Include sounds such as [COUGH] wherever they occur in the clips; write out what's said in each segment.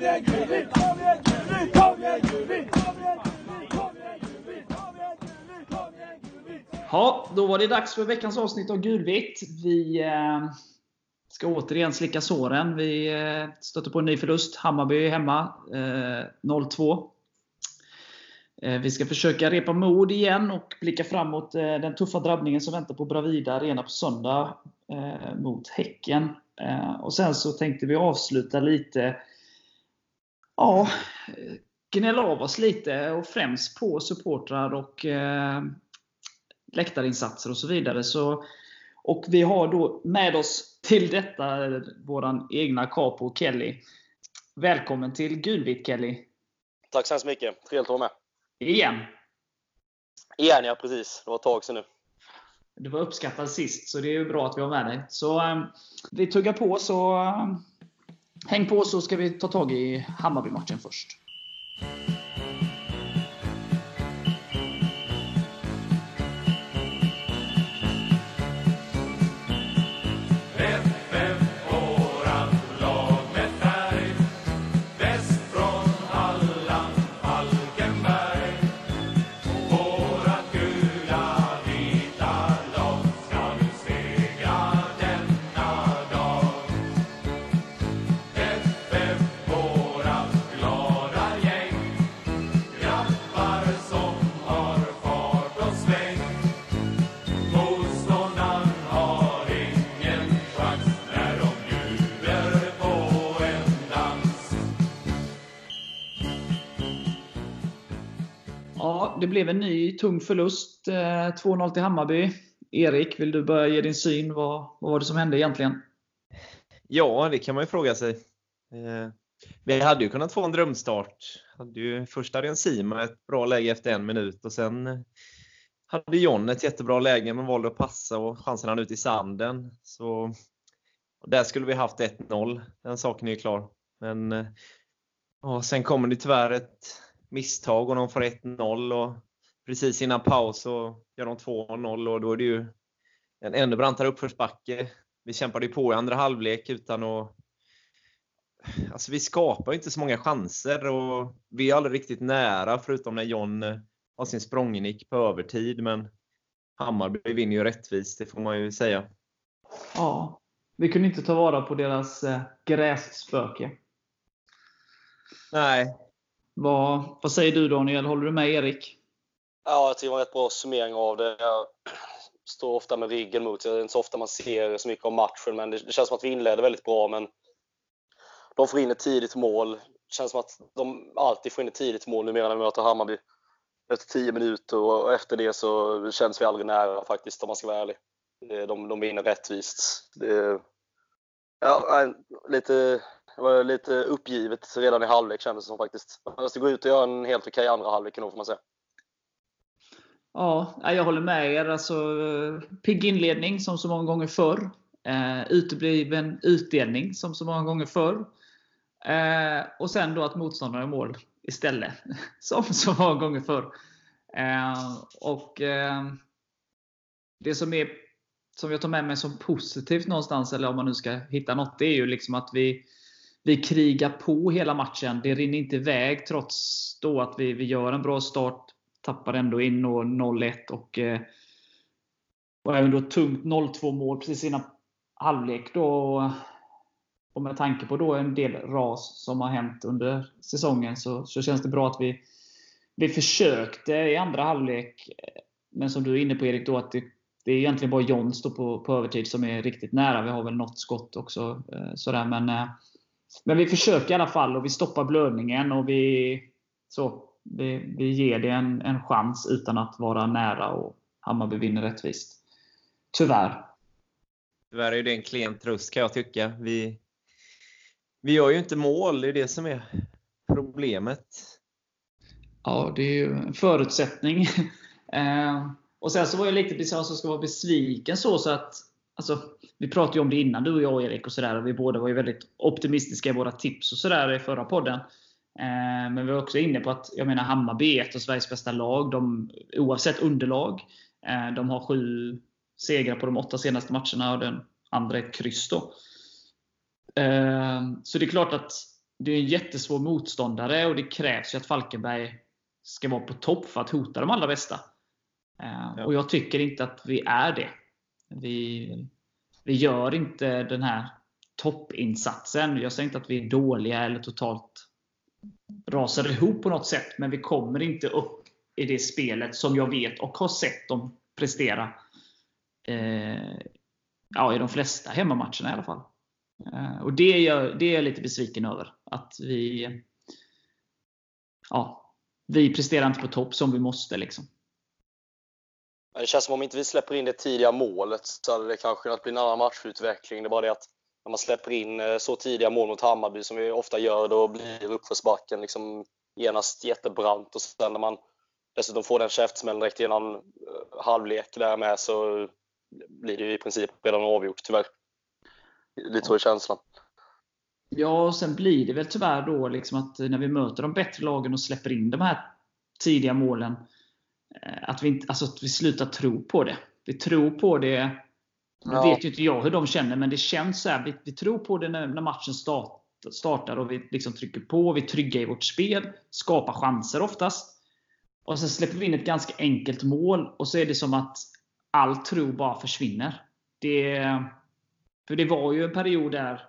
Kom igen Kom igen Kom igen Ja, då var det dags för veckans avsnitt av Gulvitt. Vi eh, ska återigen slicka såren. Vi eh, stötte på en ny förlust. Hammarby är hemma. Eh, 0-2. Eh, vi ska försöka repa mod igen och blicka framåt eh, den tuffa drabbningen som väntar på Bravida Arena på söndag eh, mot Häcken. Eh, och Sen så tänkte vi avsluta lite Ja, gnälla av oss lite och främst på supportrar och eh, läktarinsatser och så vidare. Så, och vi har då med oss till detta vår egna capo Kelly. Välkommen till Gulvitt Kelly! Tack så hemskt mycket. Trevligt att vara med. Igen! Igen ja, precis. Det var ett tag sedan nu. Du var uppskattad sist, så det är ju bra att vi har med dig. Så eh, vi tuggar på, så eh, häng på så ska vi ta tag i Hammarby-matchen först. Det blev en ny tung förlust. Eh, 2-0 till Hammarby. Erik, vill du börja ge din syn? Vad, vad var det som hände egentligen? Ja, det kan man ju fråga sig. Eh, vi hade ju kunnat få en drömstart. Hade ju, först hade en Sima ett bra läge efter en minut och sen hade John ett jättebra läge men valde att passa och chansen hann ut i sanden. Så där skulle vi haft 1-0. Den saken är ju klar. Men eh, och sen kommer det tyvärr ett misstag och de får 1-0 och precis innan paus så gör de 2-0 och då är det ju en ännu brantare uppförsbacke. Vi kämpade ju på i andra halvlek utan att Alltså vi skapar ju inte så många chanser och vi är aldrig riktigt nära förutom när John har sin språngnick på övertid. Men Hammarby vinner ju rättvist, det får man ju säga. Ja, vi kunde inte ta vara på deras eh, grässpöke. Nej, vad, vad säger du Daniel? Håller du med Erik? Ja, jag tycker det var en rätt bra summering av det. Jag står ofta med ryggen mot. Det är inte så ofta man ser så mycket av matchen, men det, det känns som att vi inledde väldigt bra. Men de får in ett tidigt mål. Det känns som att de alltid får in ett tidigt mål numera när vi möter Hammarby. Efter 10 minuter och efter det så känns vi aldrig nära faktiskt, om man ska vara ärlig. De, de vinner rättvist. Det, ja, lite, det var lite uppgivet redan i halvlek kändes det som faktiskt. Man måste gå ut och göra en helt okej andra halvlek nog får man säga. Ja, jag håller med er. Alltså, pigg inledning som så många gånger förr. Eh, utebliven utdelning som så många gånger förr. Eh, och sen då att motståndaren gör mål istället. [LAUGHS] Som så många gånger förr. Eh, och eh, Det som är som jag tar med mig som positivt någonstans, eller om man nu ska hitta något, det är ju liksom att vi, vi krigar på hela matchen. Det rinner inte iväg trots då att vi, vi gör en bra start. Tappar ändå in 0-1 och, eh, och även då tungt 0-2 mål precis innan halvlek. Då, och med tanke på då en del ras som har hänt under säsongen så, så känns det bra att vi, vi försökte i andra halvlek. Men som du är inne på Erik, då, att det, det är egentligen bara John står på, på övertid som är riktigt nära. Vi har väl något skott också. Eh, sådär. Men, eh, men vi försöker i alla fall och vi stoppar blödningen. och vi, så, vi, vi ger det en, en chans utan att vara nära och Hammarby vinner rättvist. Tyvärr. Tyvärr är det en klen tröst kan jag tycka. Vi, vi gör ju inte mål, det är det som är problemet. Ja, det är ju en förutsättning. [LAUGHS] eh, och sen så var jag lite precis som ska vara besviken så, så att Alltså, vi pratade ju om det innan, du och jag och Erik. och, så där, och Vi båda var ju väldigt optimistiska i våra tips och sådär i förra podden. Eh, men vi var också inne på att jag menar Hammarby är ett av Sveriges bästa lag. De, oavsett underlag. Eh, de har sju segrar på de åtta senaste matcherna och den andra är ett kryss. Då. Eh, så det är klart att det är en jättesvår motståndare och det krävs ju att Falkenberg ska vara på topp för att hota de allra bästa. Eh, Ja. Och jag tycker inte att vi är det. Vi, vi gör inte den här toppinsatsen. Jag säger inte att vi är dåliga eller totalt rasar ihop på något sätt, men vi kommer inte upp i det spelet som jag vet och har sett dem prestera eh, ja, i de flesta hemmamatcherna i alla fall. Eh, och det är, jag, det är jag lite besviken över. Att vi ja, vi presterar inte på topp som vi måste. Liksom. Men Det känns som om inte vi släpper in det tidiga målet så hade det kanske kunnat bli en annan matchutveckling. Det är bara det att när man släpper in eh, så tidiga mål mot Hammarby som vi ofta gör, då blir uppförsbacken liksom genast jättebrant och sen när man dessutom får den käftsmällen direkt innan eh, halvlek där med så blir det ju i princip redan avgjort tyvärr. Lite så är känslan. Ja, och sen blir det väl tyvärr då liksom att när vi möter de bättre lagen och släpper in de här tidiga målen, att vi, inte, alltså att vi slutar tro på det. Vi tror på det. Nu Ja. vet ju inte jag hur de känner, men det känns så här. Vi, vi tror på det när, när matchen start, startar och vi liksom trycker på. Vi är trygga i vårt spel, skapar chanser oftast. Och sen släpper vi in ett ganska enkelt mål och så är det som att all tro bara försvinner. Det, för det var ju en period där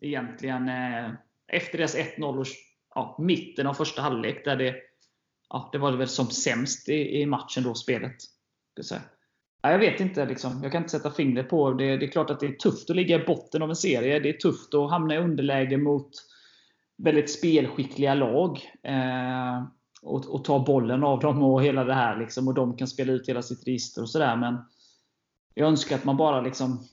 egentligen eh, efter deras 1-0 och ja, mitten av första halvlek där det, ja, det var väl som sämst i, i matchen då, spelet. Jag. Ja, jag vet inte. Liksom. Jag kan inte sätta fingret på det. Det är klart att det är tufft att ligga i botten av en serie. Det är tufft att hamna i underläge mot väldigt spelskickliga lag. Eh, och, och ta bollen av dem och hela det här. Liksom, och de kan spela ut hela sitt register och sådär. Men jag önskar att man bara liksom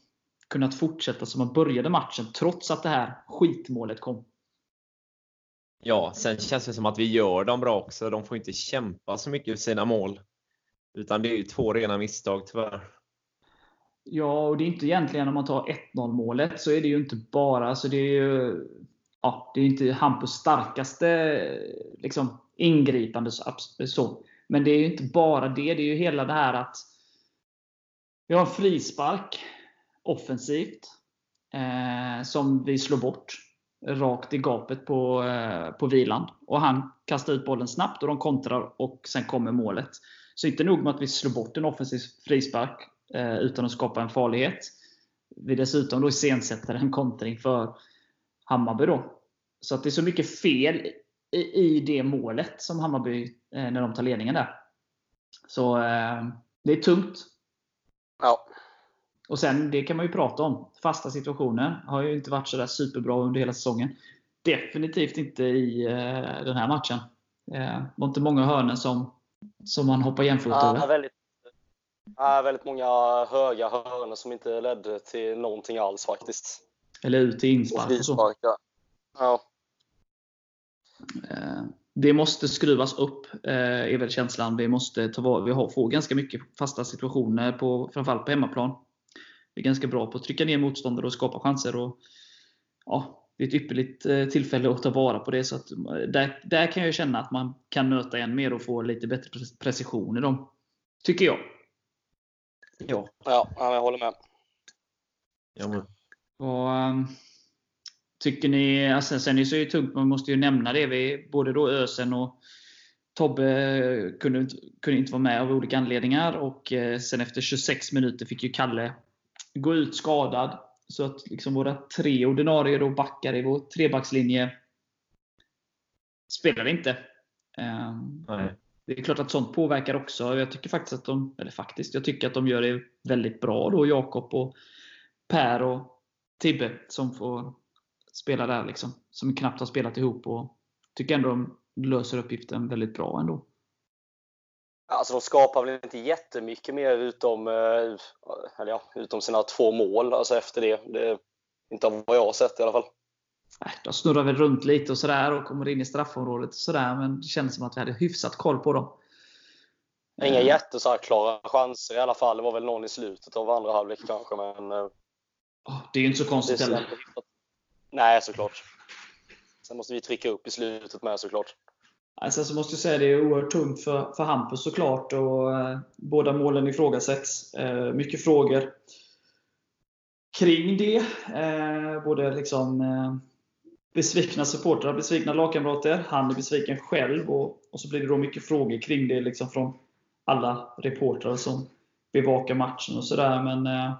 kunnat fortsätta som man började matchen trots att det här skitmålet kom. Ja, sen känns det som att vi gör dem bra också. De får inte kämpa så mycket för sina mål. Utan det är ju två rena misstag tyvärr. Ja, och det är inte egentligen om man tar 1-0 målet så är det ju inte bara, så det är ju ja, det är inte Hampus starkaste liksom, ingripande så, så. Men det är ju inte bara det, det är ju hela det här att vi har en frispark offensivt eh, som vi slår bort rakt i gapet på, eh, på vilan. Och han kastar ut bollen snabbt och de kontrar och sen kommer målet. Så inte nog med att vi slår bort en offensiv frispark eh, utan att skapa en farlighet. Vi dessutom då iscensätter en kontring för Hammarby. Då. Så att det är så mycket fel i, i det målet som Hammarby, eh, när de tar ledningen där. Så eh, det är tungt. Ja. Och sen, det kan man ju prata om. Fasta situationer har ju inte varit sådär superbra under hela säsongen. Definitivt inte i eh, den här matchen. Eh, det var inte många hörnor som, som man hoppar jämfota Ja, över. väldigt, ja, väldigt många höga hörnor som inte ledde till någonting alls faktiskt. Eller ut till Och inspark och så. Ja. Eh, Det måste skruvas upp, eh, är väl känslan. Vi måste ta var- vi har, får ganska mycket fasta situationer, på, framförallt på hemmaplan. Vi är ganska bra på att trycka ner motståndare och skapa chanser. Och, ja, det är ett ypperligt eh, tillfälle att ta vara på det. Så att, eh, där, där kan jag känna att man kan nöta än mer och få lite bättre pre- precision i dem. Tycker jag. Ja. Ja, ja, jag håller med. ja men, Och, ehm, tycker ni, alltså, sen är det så ju tungt, man måste ju nämna det. Vi, både då Ösen och Tobbe kunde, inte- kunde inte vara med av olika anledningar. Och eh, sen efter 26 minuter fick ju Kalle gå ut skadad. Så att liksom våra tre ordinarie då backar i vår trebackslinje spelade inte. Ehm, nej. det är klart att sånt påverkar också. Jag tycker faktiskt att de, eller faktiskt, jag tycker att de gör det väldigt bra då, Jakob och Per och Tibbe som får spela där liksom. Som knappt har spelat ihop och tycker ändå de löser uppgiften väldigt bra ändå. Alltså de skapar väl inte jättemycket mer utom, eh, eller ja, utom sina två mål alltså efter det. det. Inte av vad jag har sett i alla fall. De snurrar väl runt lite och sådär och kommer in i straffområdet och sådär. Men det kändes som att vi hade hyfsat koll på dem. Inga Eh, jätte så här klara chanser i alla fall. Det var väl någon i slutet av andra halvlek kanske, men eh, Det är ju inte så konstigt heller. Nej, såklart. Sen måste vi trycka upp i slutet med såklart. Sen så måste jag säga att det är oerhört tungt för, för Hampus såklart. Och, eh, båda målen ifrågasätts. Eh, mycket frågor kring det. Eh, både liksom, eh, besvikna supportrar, besvikna lagkamrater. Han är besviken själv och, och så blir det då mycket frågor kring det liksom från alla reportrar som bevakar matchen och sådär. Men eh,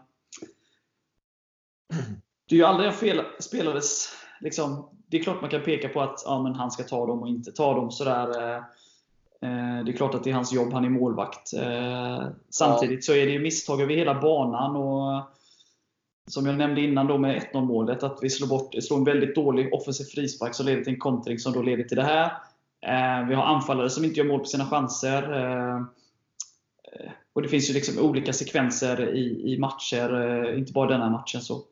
[CLEARS THROAT] det är ju aldrig en fel spelares liksom, Det är klart man kan peka på att ja, men han ska ta dem och inte ta dem. Sådär, eh, eh, det är klart att det är hans jobb, han är målvakt. Eh, samtidigt så är det ju misstag över hela banan. och som jag nämnde innan då med 1-0 målet, att vi slår, bort, slår en väldigt dålig offensiv frispark som leder till en kontring som då leder till det här. Eh, vi har anfallare som inte gör mål på sina chanser. Eh, och Det finns ju liksom olika sekvenser i, i matcher, eh, inte bara denna matchen. så.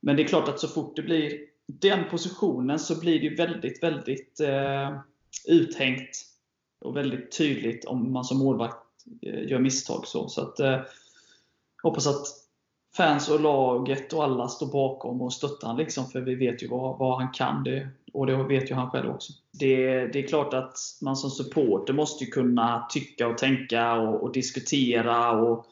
Men det är klart att så fort det blir den positionen så blir det ju väldigt, väldigt eh, uthängt och väldigt tydligt om man som målvakt eh, gör misstag. Så, så att, eh, hoppas att fans och laget och alla står bakom och stöttar honom. Liksom, för vi vet ju vad, vad han kan. Det, och det vet ju han själv också. Det, det är klart att man som supporter måste kunna tycka och tänka och, och diskutera. Och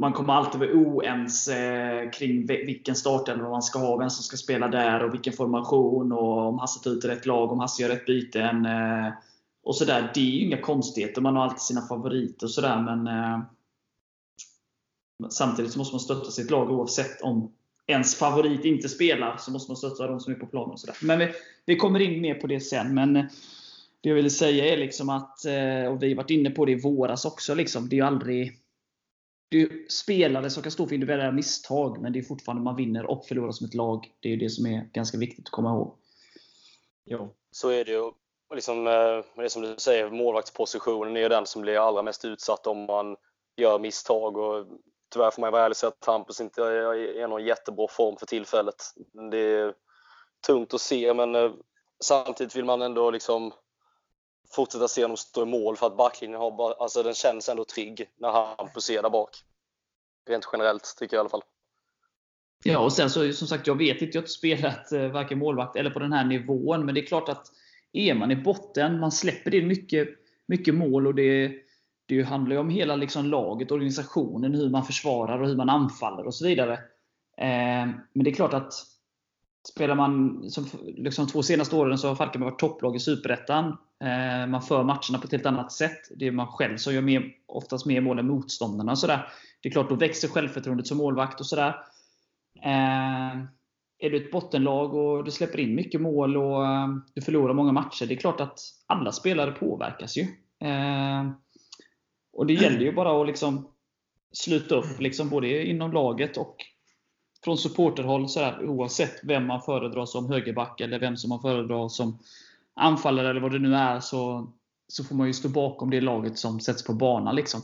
man kommer alltid vara oense eh, kring vilken startelva man ska ha, vem som ska spela där och vilken formation och om Hasse tar ut rätt lag, om Hasse gör rätt byten. Eh, och sådär. Det är ju inga konstigheter. Man har alltid sina favoriter och sådär. Men eh, Samtidigt så måste man stötta sitt lag oavsett om ens favorit inte spelar. Så måste man stötta de som är på planen. Och sådär. Men vi, vi, kommer in mer på det sen. Men det jag ville säga är liksom att, och vi har varit inne på det i våras också, liksom, det är ju aldrig det är spelare som kan stå för individuella misstag, men det är fortfarande man vinner och förlorar som ett lag. Det är det som är ganska viktigt att komma ihåg. Ja, så är det ju. Liksom, eh, det är som du säger, målvaktspositionen är ju den som blir allra mest utsatt om man gör misstag. Och tyvärr får man vara ärlig och säga att Hampus inte är i någon jättebra form för tillfället. Det är tungt att se, men eh, samtidigt vill man ändå liksom fortsätta se honom stå i mål för att backlinjen har bara, alltså den känns ändå trygg när Hampus är där bak. Rent generellt, tycker jag i alla fall. Ja, och sen så som sagt, jag vet inte, jag har inte spelat eh, varken målvakt eller på den här nivån, men det är klart att är man i botten, man släpper in mycket, mycket mål och det det handlar ju om hela liksom laget, organisationen, hur man försvarar och hur man anfaller och så vidare. Eh, men det är klart att spelar man som liksom två senaste åren så har Falkenberg varit topplag i Superettan. Eh, man för matcherna på ett helt annat sätt. Det är man själv som gör mer, oftast mer mål än motståndarna. Och sådär. Det är klart, då växer självförtroendet som målvakt. och sådär. Eh, är du ett bottenlag och du släpper in mycket mål och eh, du förlorar många matcher. Det är klart att alla spelare påverkas ju. Eh, och Det gäller ju bara att liksom sluta upp, liksom både inom laget och från supporterhåll, så där, oavsett vem man föredrar som högerback eller vem som man föredrar som anfallare eller vad det nu är, så, så får man ju stå bakom det laget som sätts på banan. Liksom.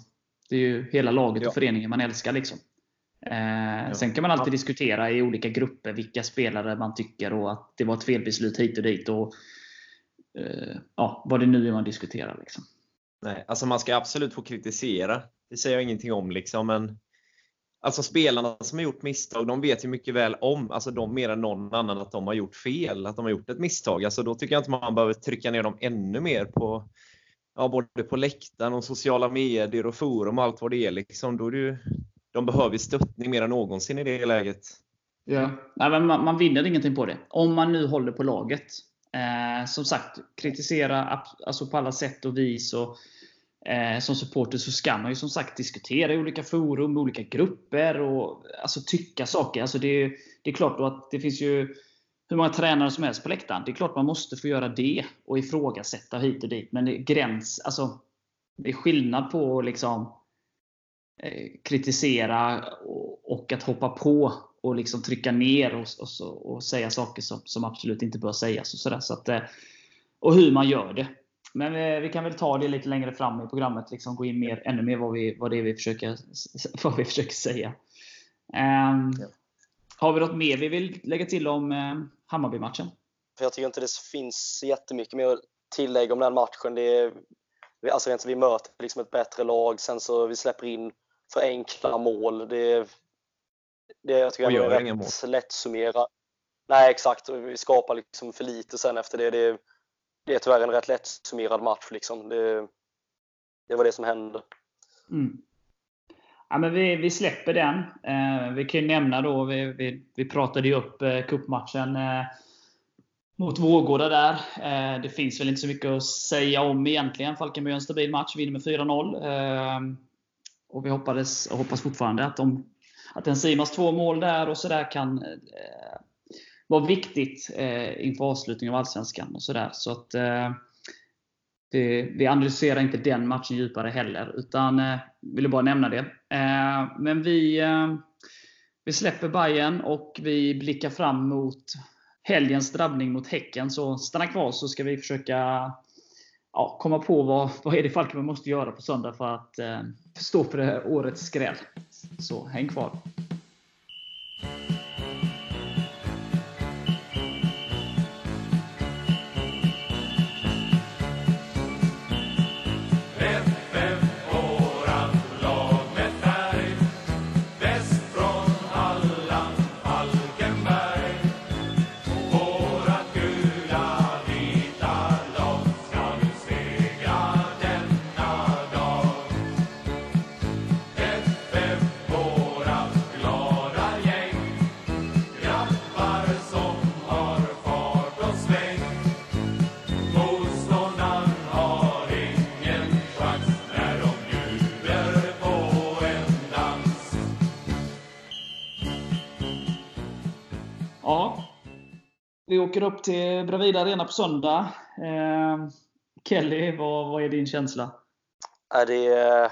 Det är ju hela laget och föreningen man älskar. Liksom. Eh, ja. Sen kan man alltid ja. diskutera i olika grupper vilka spelare man tycker och att det var ett felbeslut hit och dit. Och, eh, ja, vad det nu är man diskuterar. Liksom. Nej, alltså man ska absolut få kritisera. Det säger jag ingenting om liksom, men Alltså spelarna som har gjort misstag, de vet ju mycket väl om, alltså de mer än någon annan, att de har gjort fel, att de har gjort ett misstag. Alltså då tycker jag inte man behöver trycka ner dem ännu mer på, ja, både på läktaren och sociala medier och forum och allt vad det är. Liksom. Då är det ju, de behöver stöttning mer än någonsin i det läget. Ja, Nej, men man, man vinner ingenting på det. Om man nu håller på laget. Eh, som sagt, kritisera alltså på alla sätt och vis. Och, eh, som supporter så ska man ju som sagt diskutera i olika forum, olika grupper och alltså, tycka saker. Alltså, det, det är klart att det finns ju hur många tränare som helst på läktaren. Det är klart man måste få göra det och ifrågasätta hit och dit. Men det är, gräns, alltså, det är skillnad på att liksom, eh, kritisera och, och, att hoppa på och liksom trycka ner och, och, och säga saker som, som, absolut inte bör sägas. Och, så, där. så att, eh, och hur man gör det. Men vi, vi, kan väl ta det lite längre fram i programmet. Liksom gå in mer, ännu mer vad, vi, vad det är vi försöker, [LAUGHS] vad vi försöker säga. Um, ja. Har vi något mer vi vill lägga till om um, Hammarby-matchen? Jag tycker inte det finns jättemycket mer att tillägga om den matchen. Det är, alltså, vi möter liksom ett bättre lag, sen så vi släpper in för enkla mål. Det, det jag tycker jag är rätt lätt summera. Nej, exakt. Vi skapar liksom för lite sen efter det. det det är tyvärr en rätt lätt summerad match. Liksom. Det, det var det som hände. Mm. Ja, men vi, vi släpper den. Eh, vi kan ju nämna då, vi, vi, vi pratade ju upp eh, cupmatchen. Eh, mot Vårgårda där. Eh, det finns väl inte så mycket att säga om egentligen. Falkenberg gör en stabil match, vinner med 4-0. Eh, och vi hoppades, och hoppas fortfarande att, de, att en Simas två mål där och sådär kan eh, var viktigt eh, inför avslutningen av Allsvenskan. Och så där. Så att, eh, det, vi analyserar inte den matchen djupare heller, utan eh, ville bara nämna det. Eh, men vi, eh, vi släpper Bayern och vi blickar fram mot helgens drabbning mot Häcken. Så stanna kvar så ska vi försöka ja, komma på vad, vad är det Falkenberg måste göra på söndag för att eh, stå för det årets skräll. Så häng kvar! Åker upp till Bravida Arena på söndag. Eh, Kelly, vad, vad är din känsla? Är det,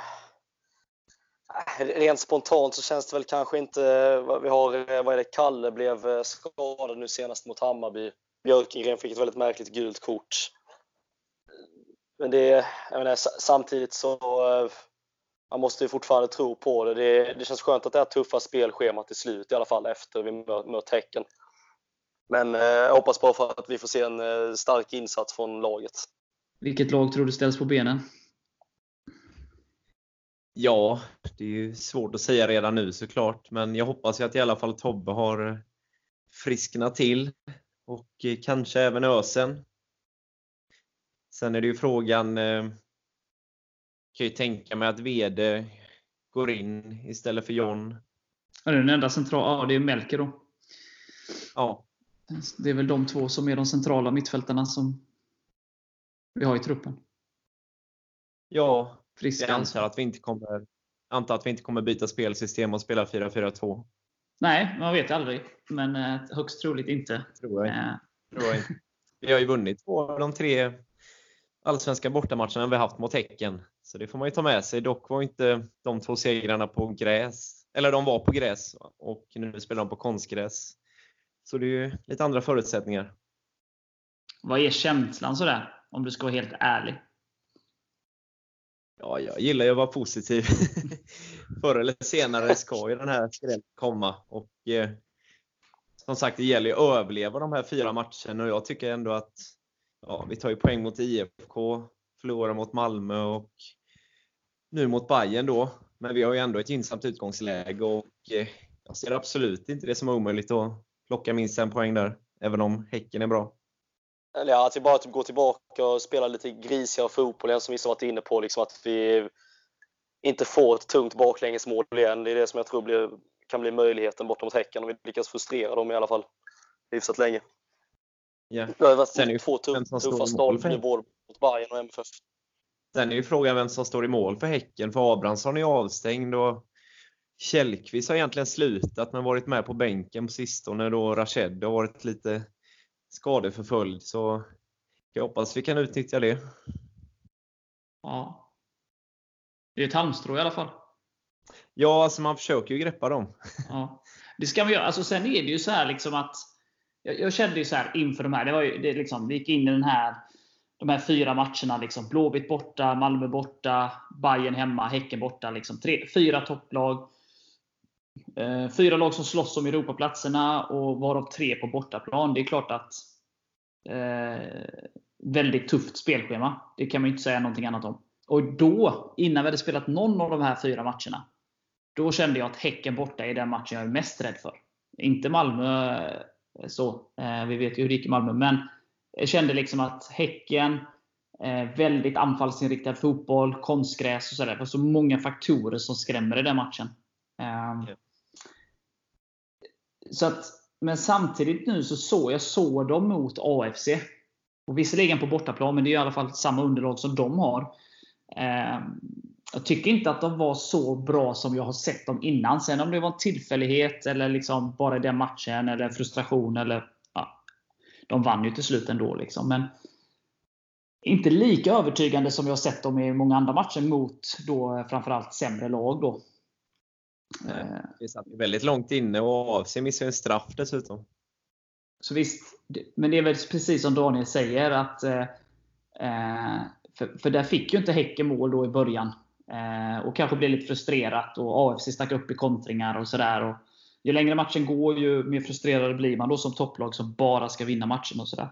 rent spontant så känns det väl kanske inte... vad Vi har, eh, vad är det, Kalle blev eh, skadad nu senast mot Hammarby. Björkengren fick ett väldigt märkligt gult kort. Men det, menar, samtidigt så man måste ju fortfarande tro på det. det. Det känns skönt att det här tuffa spelschemat är slut i alla fall efter vi mött Häcken. Men eh, jag hoppas bara för att vi får se en eh, stark insats från laget. Vilket lag tror du ställs på benen? Ja, det är ju svårt att säga redan nu såklart, men jag hoppas ju att i alla fall Tobbe har frisknat till och eh, kanske även Ösen. Sen är det ju frågan, kan ju tänka mig att Vede går in istället för John. Ja, det är den enda centrala. Ja, det är Melker då. Ja, Det är väl de två som är de centrala mittfältarna som vi har i truppen. ja Friska. jag antar att vi inte kommer antar att vi inte kommer byta spelsystem och spela 4-4-2. Nej, man vet aldrig. Men eh, högst troligt inte. Tror jag, inte. Eh, tror jag inte. Vi har ju vunnit två av de tre allsvenska bortamatcherna vi haft mot Häcken. Så det får man ju ta med sig. Dock var inte de två segrarna på gräs. Eller de var på gräs och nu spelar de på konstgräs. Så det är ju lite andra förutsättningar. vad är känslan sådär? Om du ska vara helt ärlig. Ja, jag gillar ju att vara positiv. [LAUGHS] Förr eller senare ska ju den här skrällen komma. Och eh, som sagt, det gäller ju att överleva de här fyra matcherna och jag tycker ändå att ja, vi tar ju poäng mot IFK, förlorar mot Malmö och nu mot Bayern då. Men vi har ju ändå ett gynnsamt utgångsläge och eh, jag ser absolut inte det som omöjligt att plocka minst en poäng där, även om Häcken är bra. Eller ja, att vi bara typ går tillbaka och spelar lite grisigare fotboll som vissa varit inne på. Liksom att vi inte får ett tungt baklängesmål igen. Det är det som jag tror blir, kan bli möjligheten bortom mot Häcken om vi lyckas frustrera dem i alla fall hyfsat länge. Ja. Det har varit två tuffa för nu både mot Bayern och MFF. Sen är ju frågan vem som står i mål för Häcken, för Abrahamsson är avstängd och Källqvist har egentligen slutat men varit med på bänken på sistone då Rached har varit lite skadeförföljd. Så jag hoppas vi kan utnyttja det. Ja. Det är ett halmstrå i alla fall. Ja, alltså man försöker ju greppa dem. [LAUGHS] Ja. Det ska vi göra. Alltså, sen är det ju så här liksom att jag, jag kände ju så här inför de här. Det var ju, det liksom, vi gick in i den här, de här fyra matcherna. Liksom, Blåvitt borta, Malmö borta, Bayern hemma, Häcken borta. Liksom, tre, fyra topplag. Eh, fyra lag som slåss om Europaplatserna och varav tre på bortaplan. Det är klart att eh, väldigt tufft spelschema. Det kan man ju inte säga någonting annat om. Och då, innan vi hade spelat någon av de här fyra matcherna, då kände jag att Häcken borta är den matchen jag är mest rädd för. Inte Malmö eh, så. Eh, vi vet ju hur det gick i Malmö. Men jag kände liksom att Häcken, eh, väldigt anfallsinriktad fotboll, konstgräs och sådär. Det var så många faktorer som skrämmer i den matchen. Eh, Ja. Så att men samtidigt nu så såg jag såg dem mot AFC. Och visserligen på bortaplan, men det är i alla fall samma underlag som de har. Eh, jag tycker inte att de var så bra som jag har sett dem innan. Sen om det var en tillfällighet eller liksom bara den matchen eller frustration eller ja, De vann ju till slut ändå. Liksom. Men inte lika övertygande som jag har sett dem i många andra matcher mot då framförallt sämre lag. Då. Eh. Det satt väldigt långt inne och AFC missade en straff dessutom. Så visst, men det är väl precis som Daniel säger att eh, eh, för, för där fick ju inte Häcken mål då i början. Och kanske blev lite frustrerat och AFC stack upp i kontringar och sådär. Ju längre matchen går, ju mer frustrerad blir man då som topplag som bara ska vinna matchen. och sådär.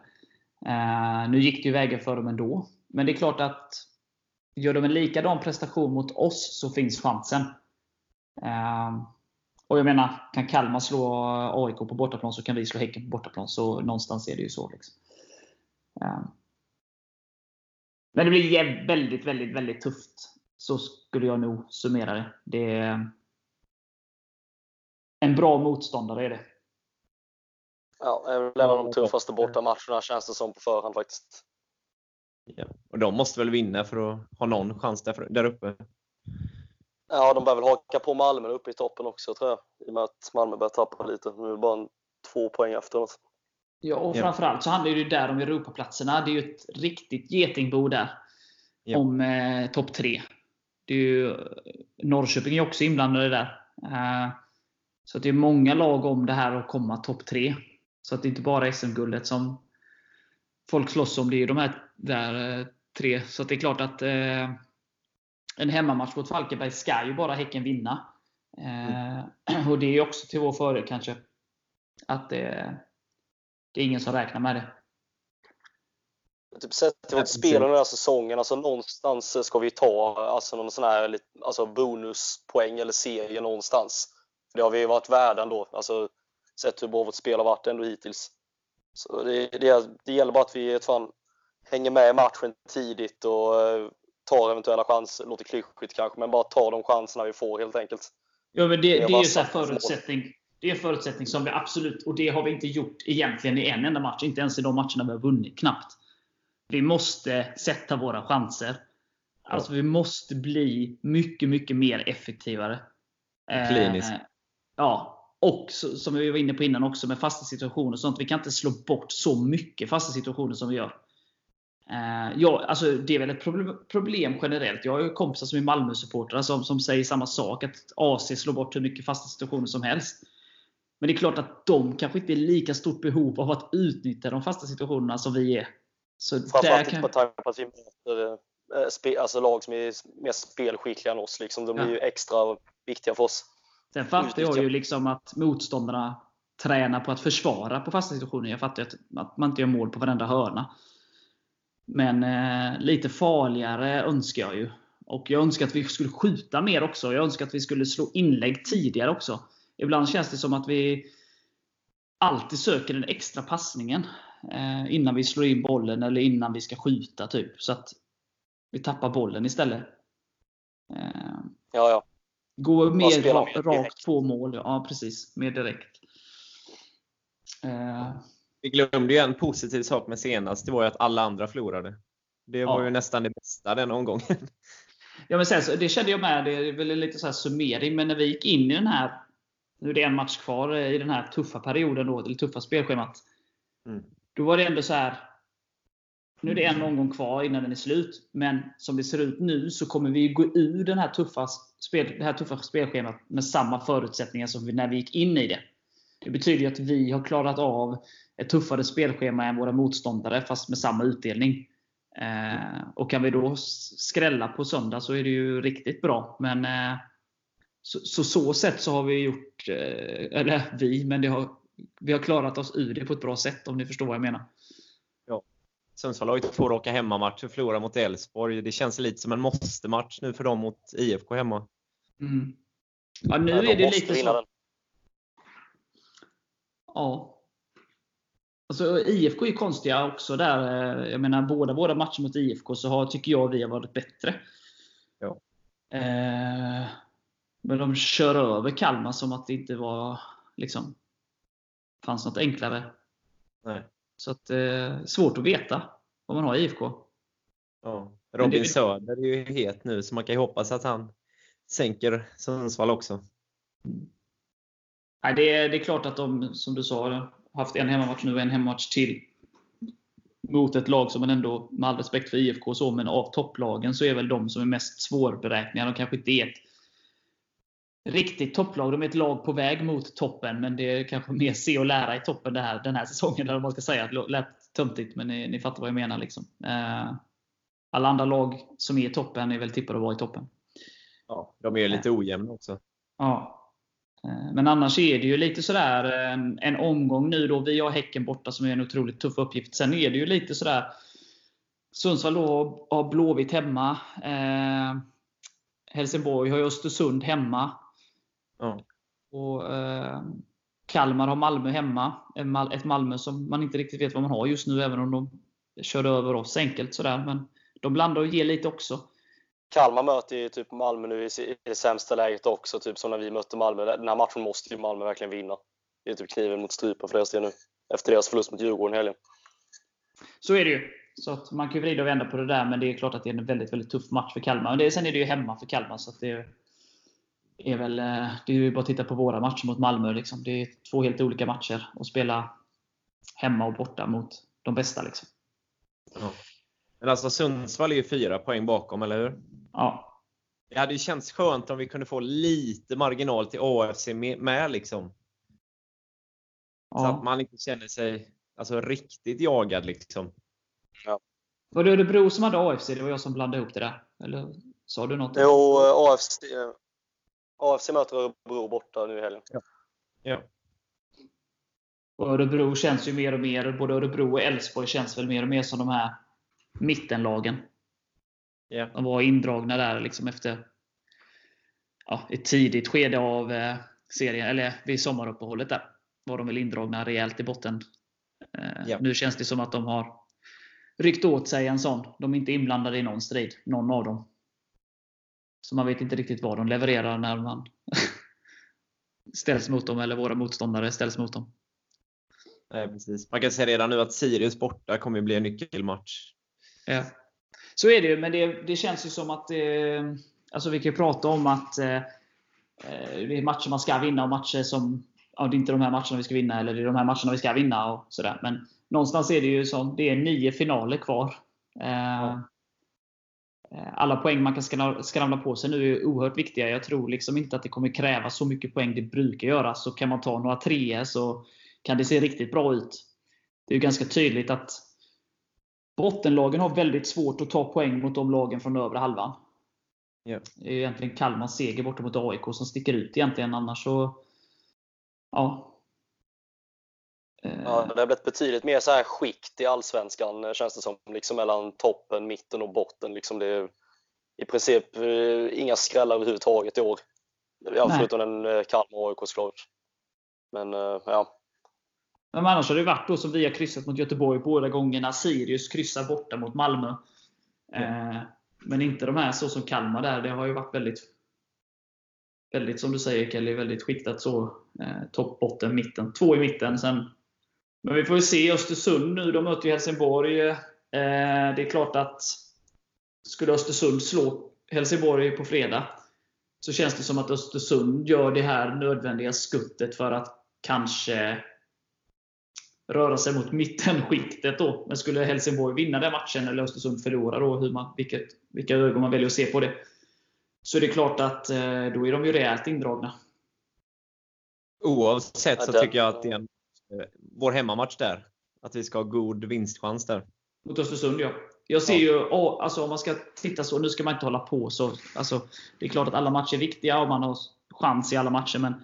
Nu gick det ju vägen för dem ändå. Men det är klart att gör de en likadan prestation mot oss så finns chansen. Eh, och jag menar, kan Kalmar slå AIK på bortaplan så kan vi slå Häcken på bortaplan. Så någonstans är det ju så. Liksom. Men det blir väldigt, väldigt, väldigt tufft. Så skulle jag nog summera det. Det är en bra motståndare är det. Ja, det är väl en av de tuffaste bortamatcherna känns det som på förhand faktiskt. Ja. Och de måste väl vinna för att ha någon chans där, där uppe? Ja, de behöver väl haka på Malmö uppe i toppen också tror jag. I och med att Malmö börjar tappa lite. Nu är det bara en, två poäng efteråt. Ja, och framförallt så handlar det ju där om Europaplatserna. Det är ju ett riktigt getingbo där. Ja. Om eh, topp tre. Det är ju, Norrköping är också inblandade där. Eh, så det är många lag om det här att komma topp tre. Så att det är inte bara SM-guldet som folk slåss om. Det är de här där, eh, tre. Så det är klart att eh, en hemmamatch mot Falkenberg ska ju bara Häcken vinna. Mm. [CLEARS THROAT] Och det är också till vår fördel kanske. Att det, det är ingen som räknar med det. Typ sett till vårt spel den här säsongen, alltså någonstans ska vi ta alltså någon sån här alltså bonuspoäng eller serie någonstans. Det har vi varit värda ändå, alltså sett hur bra vårt spel har varit ändå hittills. Så det, det, det gäller bara att vi fan hänger med i matchen tidigt och uh, tar eventuella chanser. Låter klyschigt kanske, men bara tar de chanserna vi får helt enkelt. Ja, men det, det är ju så förutsättning. Det är en förutsättning som vi absolut, och det har vi inte gjort egentligen i en enda match. Inte ens i de matcherna vi har vunnit, knappt. Vi måste sätta våra chanser. Alltså vi måste bli mycket, mycket mer effektivare. Kliniskt. Eh, ja. Och som vi var inne på innan också med fasta situationer och sånt. Vi kan inte slå bort så mycket fasta situationer som vi gör. Eh, ja, alltså det är väl ett problem generellt. Jag har ju kompisar som är Malmö-supportrar som, som säger samma sak. Att AC slår bort hur mycket fasta situationer som helst. Men det är klart att de kanske inte är lika stort behov av att utnyttja de fasta situationerna som vi är. Så Framförallt kan... på tanke på att vi möter eh, alltså lag som är mer spelskickliga än oss. Liksom. De blir ja. ju extra viktiga för oss. Sen fattar jag ju liksom att motståndarna tränar på att försvara på fasta situationer. Jag fattar att man inte gör mål på varenda hörna. Men eh, lite farligare önskar jag ju. Och Jag önskar att vi skulle skjuta mer också. Jag önskar att vi skulle slå inlägg tidigare också. Ibland känns det som att vi alltid söker den extra passningen eh, innan vi slår in bollen eller innan vi ska skjuta. typ Så att vi tappar bollen istället. Eh, ja, ja. Gå mer ra rakt på mål. Ja, precis. Mer direkt. Eh. Vi glömde ju en positiv sak med senast. Det var ju att alla andra förlorade. Det var ja. ju nästan det bästa den omgången. Ja, men sen, så, det kände jag med. Det är väl lite så här summering. Men när vi gick in i den här nu är det en match kvar i den här tuffa perioden, då, eller tuffa spelschemat. Mm. Då var det ändå så här. Nu är det en omgång kvar innan den är slut. Men som det ser ut nu så kommer vi gå ur den här tuffa spel, det här tuffa spelschemat med samma förutsättningar som vi, när vi gick in i det. Det betyder att vi har klarat av ett tuffare spelschema än våra motståndare, fast med samma utdelning. Eh, och kan vi då skrälla på söndag så är det ju riktigt bra. Men eh, så, så, så sätt så har vi gjort, eh, eller vi, men det har, vi har klarat oss ur det på ett bra sätt om ni förstår vad jag menar. Ja. Sundsvall har ju två raka hemmamatcher, förlorar mot Elfsborg. Det känns lite som en måste-match nu för dem mot IFK hemma. Mm. Ja, nu är det lite så. Ja. Alltså, IFK är konstiga också där. Eh, jag menar, båda våra matcher mot IFK så har, tycker jag vi har varit bättre. Ja. Eh, men de kör över Kalmar som att det inte var liksom fanns något enklare. Nej. Så att, eh, svårt att veta vad man har i IFK. Ja. Robin det- Söder är ju het nu, så man kan ju hoppas att han sänker Sundsvall också. Nej, det, är, det är klart att de, som du sa, har haft en hemmamatch nu och en hemmamatch till. Mot ett lag som man ändå, med all respekt för IFK så, men av topplagen så är väl de som är mest svårberäkneliga. De kanske inte är ett riktigt topplag. De är ett lag på väg mot toppen, men det är kanske mer se och lära i toppen det här, den här säsongen. Eller man ska säga. Det lät töntigt, men ni, ni fattar vad jag menar. Liksom. Eh, alla andra lag som är i toppen är väl tippade att vara i toppen. Ja, de är lite ojämna också. Ja. Eh, Men annars är det ju lite sådär en, en omgång nu då. Vi har Häcken borta som är en otroligt tuff uppgift. Sen är det ju lite sådär Sundsvall då har Blåvitt hemma. Eh, Helsingborg har ju Östersund hemma. Ja. Och eh, Kalmar har Malmö hemma. Ett Mal- Ett Malmö som man inte riktigt vet vad man har just nu, även om de körde över oss enkelt. Sådär. Men de blandar och ger lite också. Kalmar möter ju typ Malmö nu i det sämsta läget också, typ som när vi mötte Malmö. Den här matchen måste ju Malmö verkligen vinna. Det är typ kniven mot strupen för deras del nu. Efter deras förlust mot Djurgården helgen. Så är det ju. Så att man kan ju vrida och vända på det där, men det är klart att det är en väldigt, väldigt tuff match för Kalmar. Men det, sen är det ju hemma för Kalmar, så att det är väl... eh, Det är ju bara att titta på våra matcher mot Malmö. Liksom. Det är två helt olika matcher. att spela hemma och borta mot de bästa. Liksom. Ja. Men alltså Sundsvall är ju fyra poäng bakom, eller hur? Ja. Det hade ju känts skönt om vi kunde få lite marginal till AFC med, med liksom. Så att ja. man inte känner sig alltså, riktigt jagad liksom. Var det Örebro som hade AFC? Det var jag som blandade ihop det där. Eller sa du något? Jo, AFC, AFC möter Örebro borta nu i helgen. Ja. Och Örebro känns ju mer och mer, både Örebro och Elfsborg känns väl mer och mer som de här mittenlagen. Ja. De var indragna där liksom efter ja, ett tidigt skede av eh, serien, eller vid sommaruppehållet där. Var de väl indragna rejält i botten. Ja. Nu känns det som att de har ryckt åt sig en sån. De är inte inblandade i någon strid, någon av dem. Så man vet inte riktigt vad de levererar när man [LAUGHS] ställs mot dem, eller våra motståndare ställs mot dem. Nej, precis. Man kan säga redan nu att Sirius borta kommer bli en nyckelmatch. Ja. Så är det ju, men det, det känns ju som att eh, alltså vi kan ju prata om att eh, eh, det är matcher man ska vinna och matcher som ja, det är inte de här matcherna vi ska vinna eller det är de här matcherna vi ska vinna. och sådär. Men någonstans är det ju som det är nio finaler kvar. Eh, eh, Alla poäng man kan skra- skramla på sig nu är oerhört viktiga. Jag tror liksom inte att det kommer kräva så mycket poäng det brukar göra. Så kan man ta några treor så kan det se riktigt bra ut. Det är ju ganska tydligt att Bottenlagen har väldigt svårt att ta poäng mot de lagen från övre halvan. Ja. Det är egentligen Kalmars seger borta mot AIK som sticker ut egentligen. Annars så... Ja. Eh, Ja, det har blivit betydligt mer så här skikt i Allsvenskan eh, känns det som. Liksom mellan toppen, mitten och botten. Liksom det är i princip eh, inga skrällar överhuvudtaget i år. Ja, förutom den eh, Kalmar och AIK såklart. Men ja, Men annars har det varit då som vi har kryssat mot Göteborg båda gångerna. Sirius kryssar borta mot Malmö. Eh, men inte de här så som Kalmar där. Det har ju varit väldigt, väldigt som du säger Kelly, väldigt skiktat så. Eh, topp, botten, mitten. Två i mitten. Sen, men vi får ju se Östersund nu. De möter ju Helsingborg. Eh, det är klart att skulle Östersund slå Helsingborg på fredag så känns det som att Östersund gör det här nödvändiga skuttet för att kanske röra sig mot mittenskiktet. Då. Men skulle Helsingborg vinna den matchen, eller Östersund förlora, då, hur man, vilket, vilka ögon man väljer att se på det, så är det klart att eh, då är de ju rejält indragna. Oavsett så tycker jag att det är en, eh, vår hemmamatch där. Att vi ska ha god vinstchans där. Mot Östersund, ja. Jag ser ju, alltså om man ska titta så, nu ska man inte hålla på så. Alltså, det är klart att alla matcher är viktiga och man har chans i alla matcher, men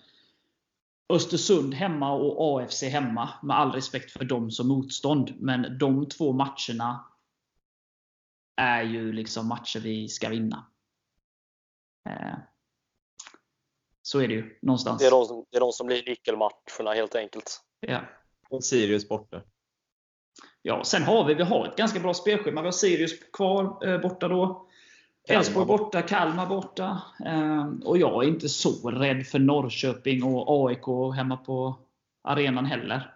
Östersund hemma och AFC hemma, med all respekt för dem som motstånd. Men de två matcherna är ju liksom matcher vi ska vinna. Eh, Så är det ju någonstans. det är de som, det är de som blir nyckelmatcherna helt enkelt. Ja. Och Sirius borta. Ja, sen har vi, vi har ett ganska bra spelschema. Vi har Sirius kvar eh, borta då. Elfsborg borta, Kalmar borta. Eh, och jag är inte så rädd för Norrköping och AIK hemma på arenan heller.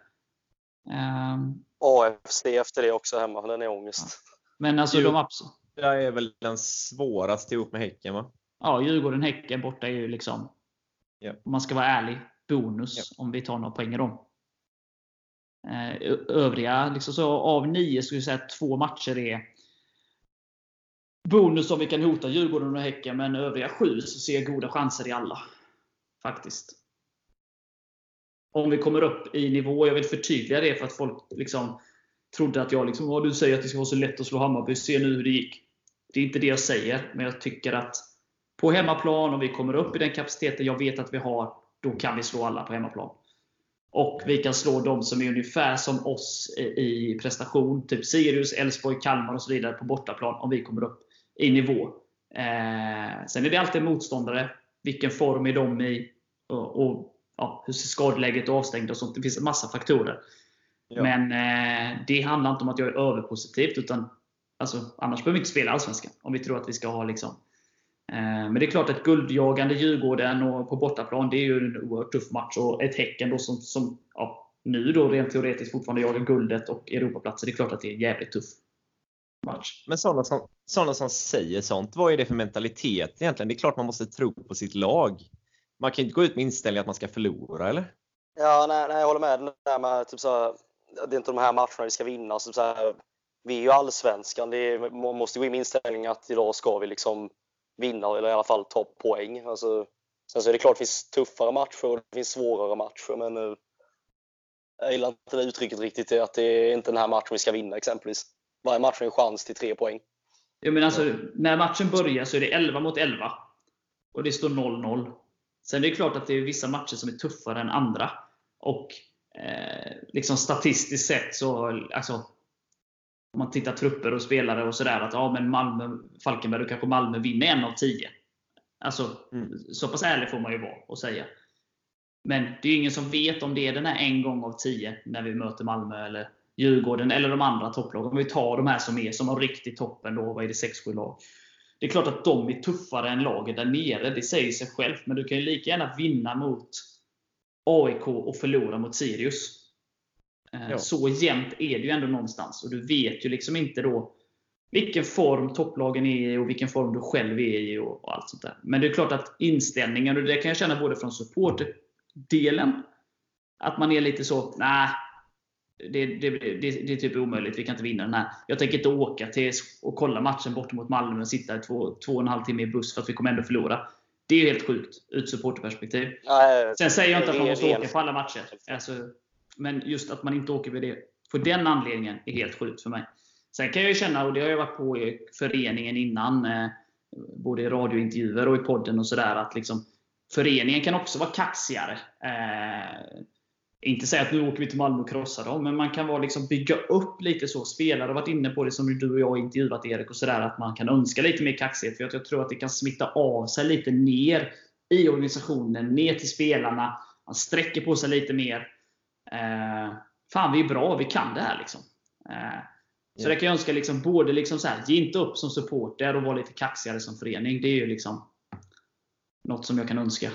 Ehm, AFC efter det också hemma. Den är ångest. Men alltså de abs- Det är väl den svåraste ihop med Häcken va? ja, Djurgården-Häcken borta är ju liksom, Ja. om man ska vara ärlig, bonus om vi tar några poäng i dem. Eh, ö- övriga, liksom så av nio skulle jag säga att två matcher är bonus om vi kan hota Djurgården och Häcken, men övriga sju så ser jag goda chanser i alla. Faktiskt. Om vi kommer upp i nivå, jag vill förtydliga det för att folk liksom trodde att jag liksom, vad du säger att det ska vara så lätt att slå Hammarby, se nu hur det gick. Det är inte det jag säger, men jag tycker att på hemmaplan, om vi kommer upp i den kapaciteten jag vet att vi har, då kan vi slå alla på hemmaplan. Och vi kan slå de som är ungefär som oss i, i prestation. Typ Sirius, Elfsborg, Kalmar och så vidare på bortaplan. Om vi kommer upp i nivå. Eh, sen är det alltid motståndare. Vilken form är de i? Och, och ja, hur ser skadeläget och avstängda och sånt. Det finns en massa faktorer. Ja. Men eh, det handlar inte om att jag är överpositivt. Utan, alltså, annars behöver vi inte spela Allsvenskan. Om vi tror att vi ska ha liksom, Eh, Men det är klart att guldjagande Djurgården och på bortaplan, det är ju en oerhört tuff match. Och ett Häcken då som, som ja, nu då rent teoretiskt fortfarande jagar guldet och Europaplatser. Det är klart att det är jävligt tuff match. Men sådana som, sådana som säger sånt, vad är det för mentalitet egentligen? Det är klart man måste tro på sitt lag. Man kan ju inte gå ut med inställningen att man ska förlora, eller? Ja, nej, nej, jag håller med. Det, där med, typ så här, det är inte de här matcherna vi ska vinna. Så, så här, vi är ju allsvenskan. Det är, man måste gå in med inställningen att idag ska vi liksom vinna eller i alla fall ta poäng. Alltså, sen så är det klart att det finns tuffare matcher och det finns svårare matcher. Men eh, jag gillar inte det uttrycket riktigt. Att det är inte den här matchen vi ska vinna exempelvis. Varje match är en chans till tre poäng. Jag menar alltså, när matchen börjar så är det 11 mot 11. Och det står 0-0. Sen är det klart att det är vissa matcher som är tuffare än andra. Och eh, liksom statistiskt sett så, alltså, om man tittar trupper och spelare och sådär, att ja, men Malmö, Falkenberg och kanske Malmö vinner en av tio. Alltså, Mm. så pass ärlig får man ju vara och säga. Men det är ju ingen som vet om det är den här en gång av tio när vi möter Malmö eller Djurgården eller de andra topplagen. Om vi tar de här som är som har riktigt toppen, då, vad är det, 6-7 lag. Det är klart att de är tuffare än laget där nere, det säger sig självt. Men du kan ju lika gärna vinna mot AIK och förlora mot Sirius. Eh, Ja. Så jämnt är det ju ändå någonstans. Och du vet ju liksom inte då vilken form topplagen är i och vilken form du själv är i och, och allt sånt där. Men det är klart att inställningen, och det kan jag känna både från supportdelen, att man är lite så, nej, det, det, det, det är typ omöjligt, vi kan inte vinna den här. Jag tänker inte åka till och kolla matchen bort mot Malmö och sitta i två, två och en halv timme i buss för att vi kommer ändå förlora. Det är ju helt sjukt ur ett supporterperspektiv. Nej, Sen säger jag inte att man måste åka på alla matcher. Alltså, men just att man inte åker med det, för den anledningen är helt sjukt för mig. Sen kan jag ju känna, och det har jag varit på i föreningen innan, eh, både i radiointervjuer och i podden och sådär, att liksom, föreningen kan också vara kaxigare. Eh, inte säga att nu åker vi till Malmö och krossar dem, men man kan vara liksom bygga upp lite så. Spelare har varit inne på det som du och jag intervjuat Erik och sådär, att man kan önska lite mer kaxighet. För jag tror att det kan smitta av sig lite ner i organisationen, ner till spelarna. Man sträcker på sig lite mer. Eh, fan, vi är bra, vi kan det här. Liksom. Eh, så det kan jag önska, liksom, både liksom så här, ge inte upp som supporter och vara lite kaxigare som förening. Det är ju liksom något som jag kan önska.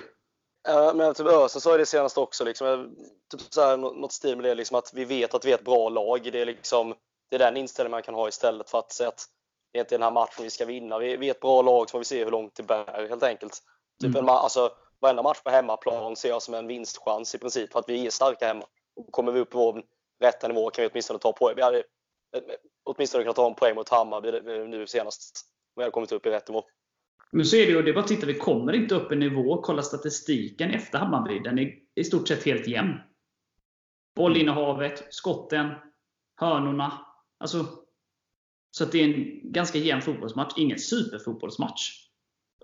Men typ Ösen sa ju det senast också. Liksom, typ så här, nå- något stil med det liksom, att vi vet att vi är ett bra lag. Det är, liksom, det är den inställningen man kan ha istället för att säga att det är inte den här matchen vi ska vinna. Vi, vi är ett bra lag så får vi se hur långt det bär helt enkelt. Typ Mm. en, alltså, varenda match på hemmaplan ser jag som en vinstchans i princip för att vi är starka hemma. Och kommer vi upp på vår rätta nivå kan vi åtminstone ta poäng. Vi hade eh, åtminstone kunnat ta en poäng mot Hammarby eh, nu senast. Om vi hade kommit upp i rätt nivå. Men så är det ju, det är bara att titta, vi kommer inte upp i nivå. Kolla statistiken efter Hammarby. Den är i stort sett helt jämn. Bollinnehavet, skotten, hörnorna. Alltså, så att det är en ganska jämn fotbollsmatch. Ingen superfotbollsmatch.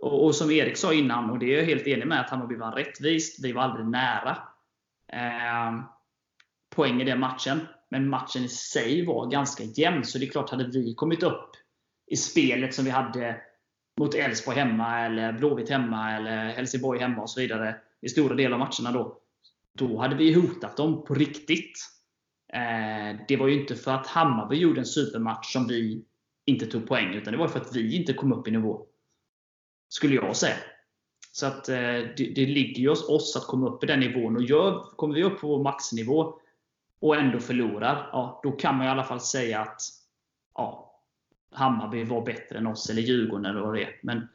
Och, och som Erik sa innan, och det är jag helt enig med, att Hammarby vann rättvist. Vi var aldrig nära eh, poäng i den matchen. Men matchen i sig var ganska jämn. Så det är klart, hade vi kommit upp i spelet som vi hade mot Elfsborg hemma, eller Blåvitt hemma, eller Helsingborg hemma och så vidare i stora delar av matcherna då. Då hade vi hotat dem på riktigt. Eh, det var ju inte för att Hammarby gjorde en supermatch som vi inte tog poäng, utan det var för att vi inte kom upp i nivå. Skulle jag säga. Så att eh, det, det ligger ju hos oss att komma upp i den nivån. Och gör, kommer vi upp på vår maxnivå och ändå förlorar, ja, då kan man i alla fall säga att ja, Hammarby var bättre än oss, eller Djurgården eller vad det är. Men,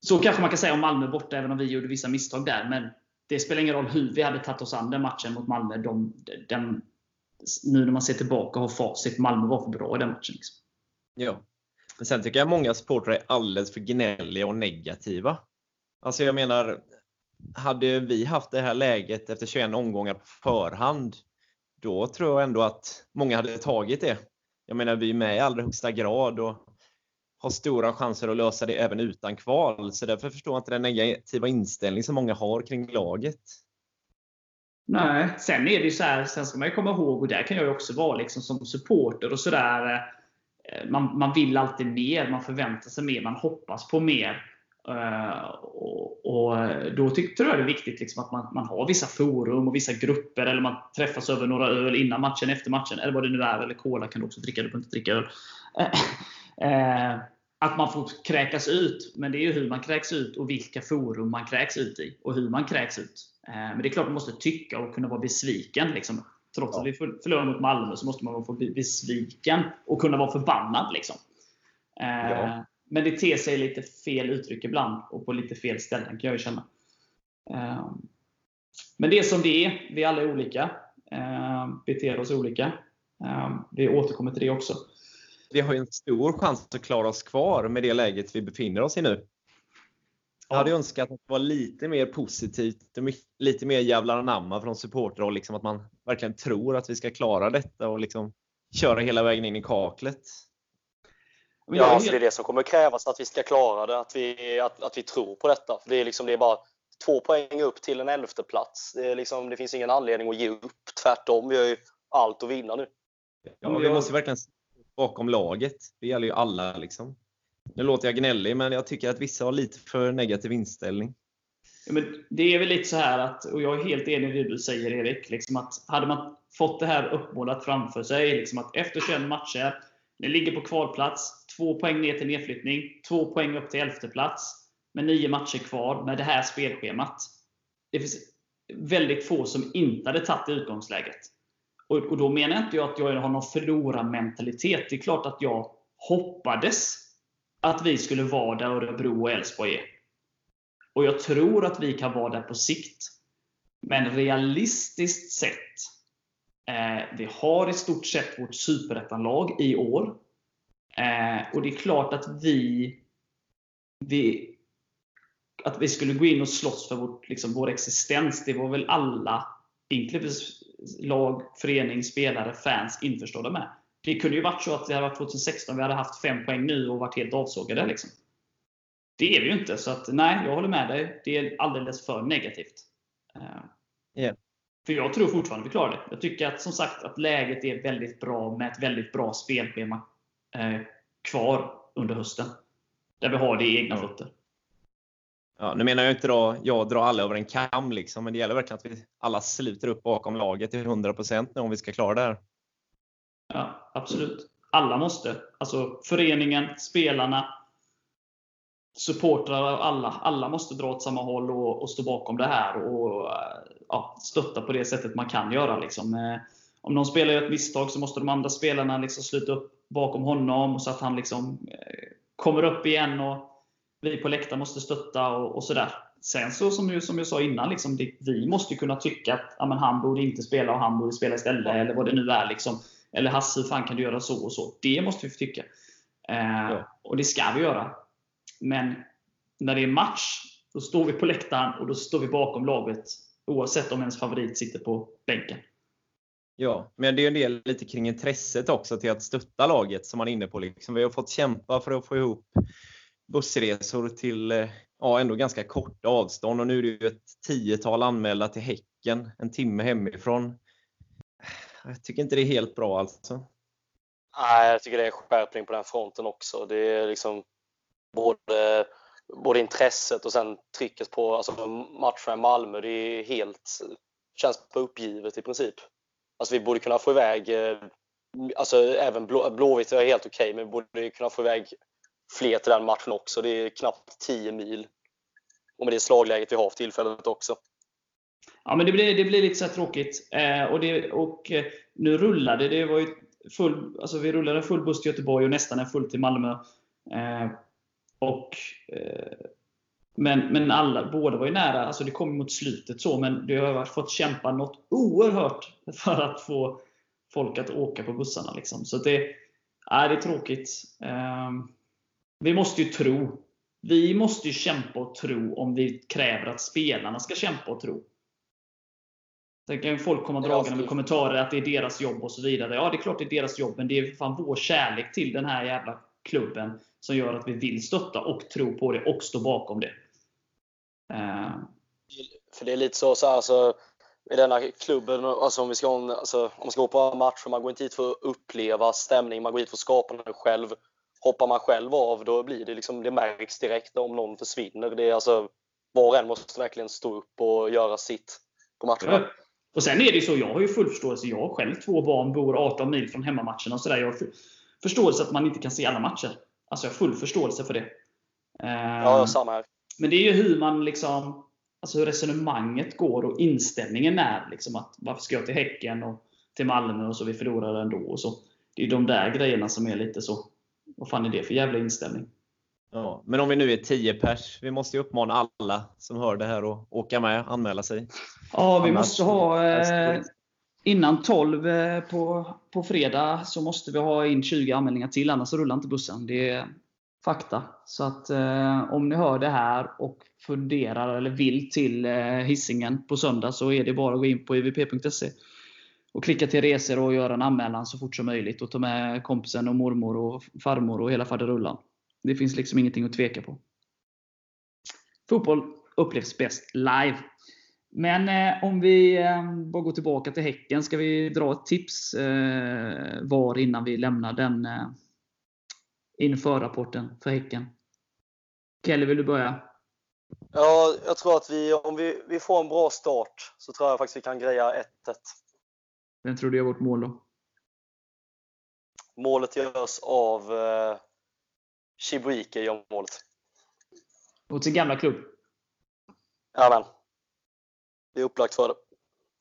så kanske man kan säga om Malmö borta, även om vi gjorde vissa misstag där. Men det spelar ingen roll hur vi hade tagit oss an den matchen mot Malmö. De, den, nu när man ser tillbaka och har facit, Malmö var för bra i den matchen. Liksom. Ja. Men sen tycker jag många supportrar är alldeles för gnälliga och negativa. Alltså jag menar, hade vi haft det här läget efter 21 omgångar på förhand, då tror jag ändå att många hade tagit det. Jag menar, vi är med i allra högsta grad och har stora chanser att lösa det även utan kval. Så därför förstår jag inte den negativa inställning som många har kring laget. Nej, sen är det ju så här, sen ska man ju komma ihåg, och där kan jag ju också vara liksom som supporter och sådär. Eh, man, man vill alltid mer, man förväntar sig mer, man hoppas på mer. Uh, och, och, Då tyck, tror jag det är viktigt liksom att man, man har vissa forum och vissa grupper, eller man träffas över några öl innan matchen, efter matchen, eller vad det nu är. Eller cola kan du också dricka, du behöver inte dricka öl. Uh, att man får kräkas ut, men det är ju hur man kräks ut och vilka forum man kräks ut i. Och hur man kräks ut. Men det är klart man måste tycka och kunna vara besviken. Liksom. Trots ja. att vi förlorar mot Malmö så måste man få bli besviken och kunna vara förbannad. Liksom. Ja. Men det ter sig lite fel uttryck ibland och på lite fel ställen kan jag ju känna. Ehm, men det är som det är. Vi alla är olika. Ehm, beter oss olika. Ehm, vi återkommer till det också. Vi har ju en stor chans att klara oss kvar med det läget vi befinner oss i nu. Jag hade önskat att det var lite mer positivt, lite mer jävlar anamma från supportrar. Liksom att man verkligen tror att vi ska klara detta och liksom köra hela vägen in i kaklet. Men ja, alltså det är det som kommer krävas att vi ska klara det, att vi, att, att vi tror på detta. För det, är liksom, det är bara två poäng upp till en elfte plats. Det, liksom, det finns ingen anledning att ge upp. Tvärtom, vi har ju allt att vinna nu. Ja, vi måste verkligen bakom laget. Det gäller ju alla. Liksom. Nu låter jag gnällig, men jag tycker att vissa har lite för negativ inställning. Ja, men det är väl lite så här att, och jag är helt enig i det du säger Erik, liksom att hade man fått det här uppmålat framför sig, liksom att efter 21 matcher, ni ligger på kvalplats, två poäng ner till nedflyttning, två poäng upp till elfte plats med nio matcher kvar med det här spelschemat. Det finns väldigt få som inte hade tagit utgångsläget. Och, och då menar jag inte jag att jag har någon förlorarmentalitet. Det är klart att jag hoppades att vi skulle vara där Örebro och Elfsborg är. Och jag tror att vi kan vara där på sikt. Men realistiskt sett Eh, vi har i stort sett vårt superettanlag i år. Eh, och det är klart att vi, vi att vi skulle gå in och slåss för vårt, liksom, vår existens, det var väl alla, inklusive lag, förening, spelare, fans, införstådda med. Det kunde ju varit så att det hade varit 2016, vi hade haft fem poäng nu och varit helt avsågade. Liksom. Det är vi ju inte. Så att, nej, jag håller med dig. Det är alldeles för negativt. Yeah. För jag tror fortfarande vi klarar det. Jag tycker att som sagt att läget är väldigt bra med ett väldigt bra spelschema eh, kvar under hösten. Där vi har det i egna fötter. Ja, nu menar jag inte då, jag drar alla över en kam, liksom, men det gäller verkligen att vi alla sluter upp bakom laget till 100% nu om vi ska klara det här. Ja, absolut. Alla måste. Alltså föreningen, spelarna, supportrar, alla, alla måste dra åt samma håll och, och stå bakom det här och ja, stötta på det sättet man kan göra. Liksom. Eh, om någon spelar gör ett misstag så måste de andra spelarna liksom sluta upp bakom honom så att han liksom eh, kommer upp igen. och Vi på läktaren måste stötta och, och sådär. Sen så som jag, som jag sa innan, liksom, det, vi måste kunna tycka att ja, men han borde inte spela och han borde spela istället. Eller vad det nu är. Liksom. Eller Hasse, fan kan du göra så och så? Det måste vi tycka. Eh, ja. Och det ska vi göra. Men när det är match, då står vi på läktaren och då står vi bakom laget. Oavsett om ens favorit sitter på bänken. Ja, men det är en del lite kring intresset också till att stötta laget som man är inne på. Liksom. Vi har fått kämpa för att få ihop bussresor till eh, ja, ändå ganska korta avstånd och nu är det ju ett tiotal anmälda till Häcken, en timme hemifrån. Jag tycker inte det är helt bra alltså. Nej, jag tycker det är en skärpning på den fronten också. Det är liksom både, både intresset och sen trycket på alltså matchen i Malmö. Det är helt, känns på uppgivet i princip. Alltså vi borde kunna få iväg, eh, alltså även Blå, Blåvitt är helt okej, okay, men vi borde kunna få iväg fler till den matchen också. Det är knappt 10 mil och med det slagläget vi har för tillfället också. Ja, men det blir, det blir lite så tråkigt. Eh, och, det, och eh, nu rullade det. var ju full, alltså vi rullade en full buss till Göteborg och nästan en full till Malmö. Eh, och, eh, men men alla, båda var ju nära. Alltså det kom mot slutet så, men det har fått kämpa något oerhört för att få folk att åka på bussarna. Liksom. Så det, ja, det är tråkigt. Eh, vi måste ju tro. Vi måste ju kämpa och tro om vi kräver att spelarna ska kämpa och tro. Sen kan folk komma dragande med kommentarer att det är deras jobb och så vidare. Ja, det är klart det är deras jobb, men det är fan vår kärlek till den här jävla klubben som gör att vi vill stötta och tro på det och stå bakom det. Uh. För det är lite så, så här, alltså, i denna klubben, alltså, om vi ska, alltså, om man ska gå på matcher, man går inte hit för att uppleva stämning, man går hit för att skapa den själv. Hoppar man själv av, då blir det liksom, det märks direkt om någon försvinner. Det är alltså, var och en måste verkligen stå upp och göra sitt på matcherna. Och sen är det ju så, jag har ju full förståelse. Jag har själv två barn, bor 18 mil från hemmamatcherna och sådär. Jag förståelse att man inte kan se alla matcher. Alltså jag har full förståelse för det. Ja, ehm, samma här. Men det är ju hur man liksom Alltså hur resonemanget går och inställningen är. Liksom att varför ska jag till Häcken och till Malmö och så vi förlorar ändå. Och så. Det är de där grejerna som är lite så. Vad fan är det för jävla inställning? Ja, men om vi nu är 10 pers, vi måste ju uppmana alla som hör det här att åka med, anmäla sig. Ja, vi Annars, måste ha eh, innan 12 eh, på, på fredag så måste vi ha in 20 anmälningar till, annars rullar inte bussen. Det är fakta. Så att eh, om ni hör det här och funderar eller vill till eh, hissingen på söndag så är det bara att gå in på ivp.se och klicka till resor och göra en anmälan så fort som möjligt och ta med kompisen och mormor och farmor och hela faderullan. Det finns liksom ingenting att tveka på. Fotboll upplevs bäst live. Men eh, om vi eh, bara går tillbaka till Häcken. Ska vi dra ett tips eh, var innan vi lämnar den eh, inför rapporten för Häcken? Kelle, vill du börja? Ja, jag tror att vi, om vi, vi får en bra start så tror jag faktiskt vi kan greja 1-1. Vem tror du gör vårt mål då? Målet görs av eh, Chibuike gör målet. Mot sin gamla klubb? Jajamän. Det är upplagt för det.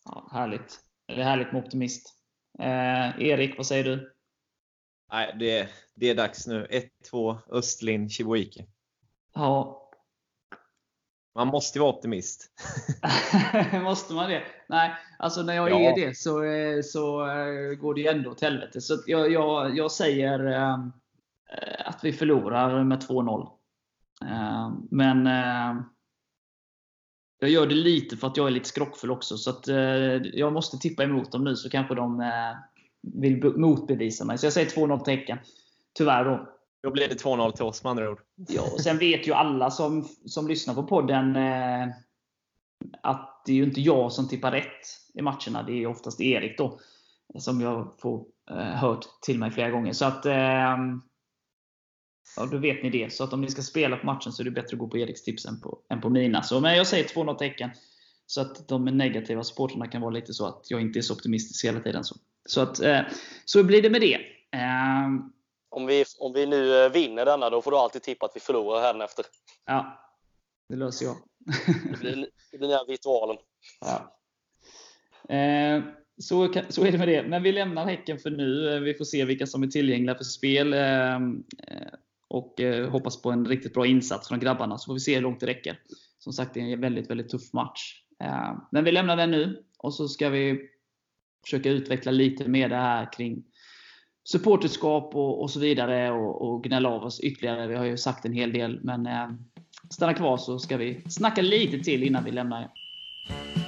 Ja, härligt. Det är härligt med optimist. Eh, Erik, vad säger du? Nej, det, det är dags nu. 1-2 Östlin Chibuike. Ja. Man måste vara optimist. [LAUGHS] [LAUGHS] måste man det? Nej, alltså när jag ja. är det så, eh, så eh, går det ju ändå åt helvete. Så jag, jag, jag säger eh, att vi förlorar med 2-0. Men jag gör det lite för att jag är lite skrockfull också. Så att jag måste tippa emot dem nu så kanske de vill motbevisa mig. Så jag säger 2-0 tecken. Tyvärr då. Då blir det 2-0 till oss med andra ord. Ja, och sen vet ju alla som, som lyssnar på podden eh, att det är ju inte jag som tippar rätt i matcherna. Det är oftast Erik då. Som jag får eh, hört till mig flera gånger. Så att eh, Ja, då vet ni det. Så att om ni ska spela på matchen så är det bättre att gå på Eriks tips än på, än på mina. Så, men jag säger 2-0 tecken. Så att de negativa supportrarna kan vara lite så att jag inte är så optimistisk hela tiden. Så, så, att, eh, så blir det med det. Eh, om vi, om vi nu eh, vinner denna, då får du alltid tippa att vi förlorar härnäfter. Ja, det löser jag. [LAUGHS] det, blir, det blir den här ritualen. Ja. Eh, så, så är det med det. Men vi lämnar Häcken för nu. Vi får se vilka som är tillgängliga för spel. Och eh, hoppas på en riktigt bra insats från grabbarna, så får vi se hur långt det räcker. Som sagt, det är en väldigt, väldigt tuff match. Eh, men vi lämnar den nu och så ska vi försöka utveckla lite mer det här kring supporterskap och, och så vidare och, och gnälla av oss ytterligare. Vi har ju sagt en hel del, men eh, stanna kvar så ska vi snacka lite till innan vi lämnar. er.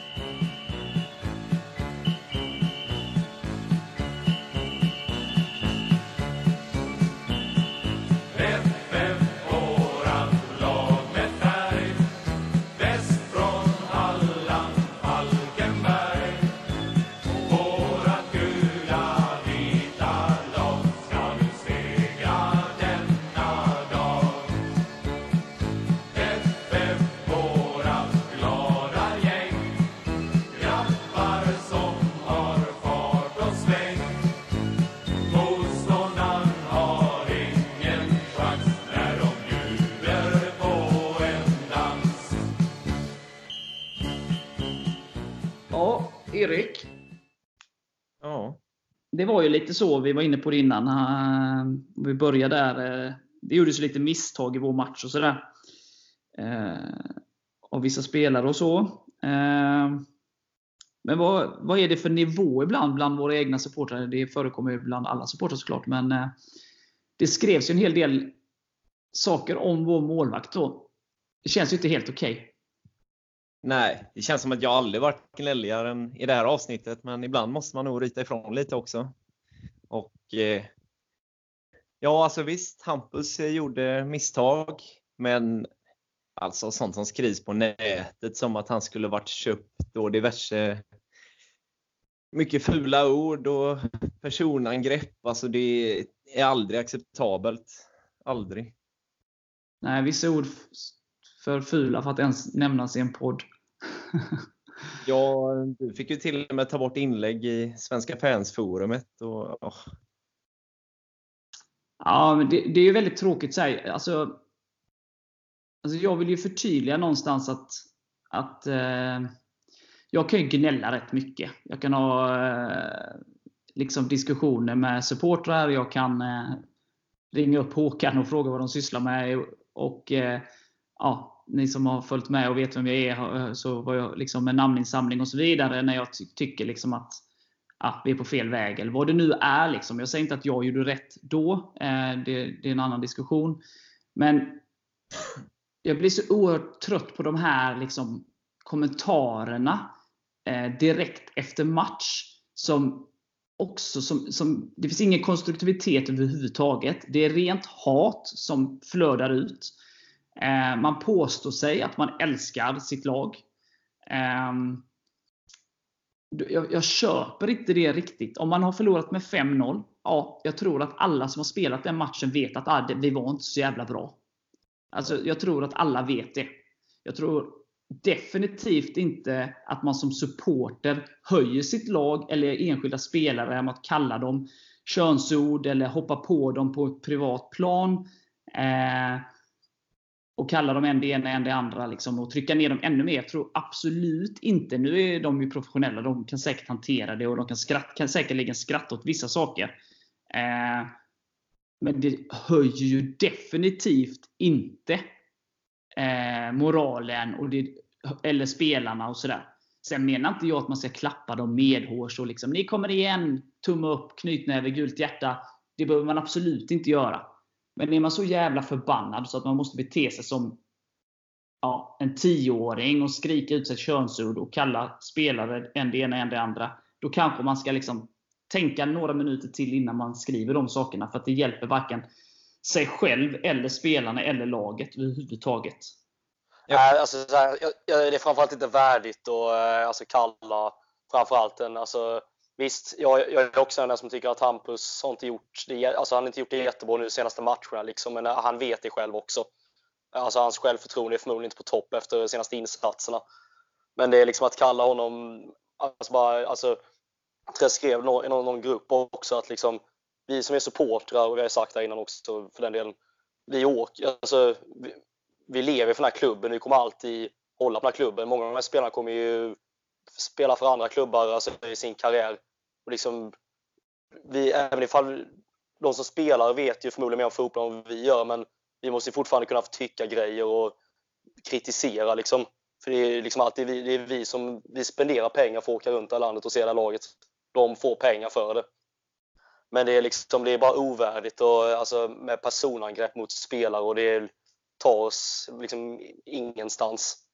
Det var ju lite så, vi var inne på det innan. Vi började där. Eh, det gjordes lite misstag i vår match och sådär. Eh, av vissa spelare och så. Eh, men vad, vad är det för nivå ibland bland våra egna supportrar? Det förekommer ju bland alla supportrar såklart. Men det skrevs ju en hel del saker om vår målvakt då. Det känns ju inte helt okej. Nej, det känns som att jag aldrig varit gnälligare än i det här avsnittet, men ibland måste man nog rita ifrån lite också. Och eh, Ja, alltså visst, Hampus eh, gjorde misstag, men alltså sånt som skrivs på nätet som att han skulle varit köpt och diverse mycket fula ord och personangrepp. Alltså det är aldrig acceptabelt. Aldrig. Nej, vissa ord för fula för att ens nämnas i en podd. [LAUGHS] Ja, du fick ju till och med ta bort inlägg i Svenska fansforumet. Och, oh. Ja, men det, det är ju väldigt tråkigt. Så här, alltså, alltså jag vill ju förtydliga någonstans att, att eh, jag kan ju gnälla rätt mycket. Jag kan ha eh, liksom diskussioner med supportrar. Jag kan eh, ringa upp Håkan och fråga vad de sysslar med. Och eh, ja, ni som har följt med och vet vem jag är, så var jag liksom med namninsamling och så vidare när jag ty tycker liksom att ja, vi är på fel väg. Eller vad det nu är. Liksom. Jag säger inte att jag gjorde rätt då. Eh, det, det är en annan diskussion. Men jag blir så oerhört trött på de här liksom, kommentarerna eh, direkt efter match. Som också som, som, det finns ingen konstruktivitet överhuvudtaget. Det är rent hat som flödar ut. Eh, man påstår sig att man älskar sitt lag. Ehm, jag, jag köper inte det riktigt. Om man har förlorat med 5-0, ja, jag tror att alla som har spelat den matchen vet att ah, vi var inte så jävla bra. Alltså, jag tror att alla vet det. Jag tror definitivt inte att man som supporter höjer sitt lag eller enskilda spelare genom att kalla dem könsord eller hoppa på dem på ett privat plan. Eh, och kalla dem en det ena en det andra liksom, och trycka ner dem ännu mer. Jag tror absolut inte, nu är de ju professionella, de kan säkert hantera det och de kan, skratt, kan säkerligen skratta åt vissa saker. Eh, men det höjer ju definitivt inte eh, moralen och det, eller spelarna och sådär. Sen menar inte jag att man ska klappa dem medhårs och liksom, ni kommer igen, tumme upp, knytnäve, gult hjärta. Det behöver man absolut inte göra. Men är man så jävla förbannad så att man måste bete sig som ja, en tioåring och skrika ut sig ett könsord och kalla spelare en det ena en det andra. Då kanske man ska liksom tänka några minuter till innan man skriver de sakerna. För att det hjälper varken sig själv, eller spelarna, eller laget överhuvudtaget. Ja. Nej, alltså, så här, jag, jag, det är framförallt inte värdigt att eh, alltså, kalla framförallt en, alltså, Visst, jag, jag är också en som tycker att Hampus har inte gjort det, alltså han har inte gjort det jättebra nu de senaste matcherna, liksom, men äh, han vet det själv också. Alltså hans självförtroende är förmodligen inte på topp efter de senaste insatserna. Men det är liksom att kalla honom, alltså bara, alltså, jag skrev i någon, någon grupp också att liksom, vi som är supportrar, och vi har sagt det innan också för den delen, vi åker, alltså, vi, vi lever för den här klubben, vi kommer alltid hålla på den här klubben. Många av de här spelarna kommer ju spela för andra klubbar alltså, i sin karriär. Och liksom, vi, även ifall de som spelar vet ju förmodligen mer om fotboll än vad vi gör, men vi måste ju fortfarande kunna tycka grejer och kritisera. Liksom. För det är liksom alltid vi, det är vi som vi spenderar pengar för att åka runt i landet och se det här laget. De får pengar för det. Men det är, liksom, det är bara ovärdigt och, alltså, med personangrepp mot spelare och det tar oss liksom ingenstans.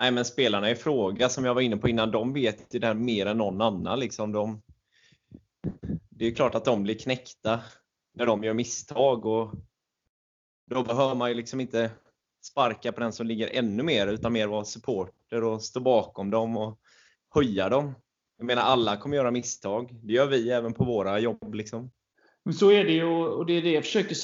Nej, men spelarna i fråga, som jag var inne på innan, de vet ju det här mer än någon annan. Liksom. De, det är klart att de blir knäckta när de gör misstag. Och då behöver man ju liksom inte sparka på den som ligger ännu mer, utan mer vara supporter och stå bakom dem och höja dem. Jag menar, alla kommer göra misstag. Det gör vi även på våra jobb. Liksom. Men så är det ju, och det är det jag försöker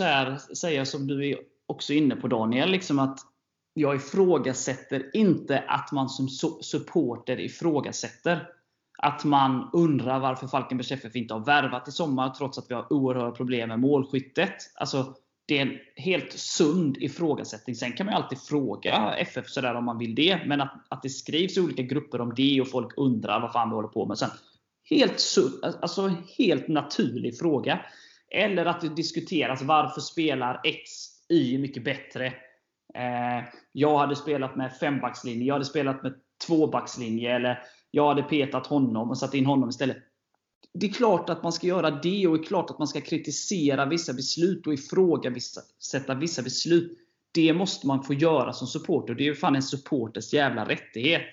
säga som du är också inne på Daniel. Liksom att jag ifrågasätter inte att man som supporter ifrågasätter. Att man undrar varför Falkenbergs FF inte har värvat i sommar trots att vi har oerhörda problem med målskyttet. Alltså, det är en helt sund ifrågasättning. Sen kan man ju alltid fråga FF sådär om man vill det. Men att, att det skrivs i olika grupper om det och folk undrar vad fan vi håller på med. Sen helt, alltså, helt naturlig fråga. Eller att det diskuteras varför spelar X, Y mycket bättre. Eh, jag hade spelat med fembackslinje, jag hade spelat med tvåbackslinje. Eller jag hade petat honom och satt in honom istället. Det är klart att man ska göra det och det är klart att man ska kritisera vissa beslut och ifrågasätta vissa beslut. Det måste man få göra som supporter. Det är ju fan en supporters jävla rättighet.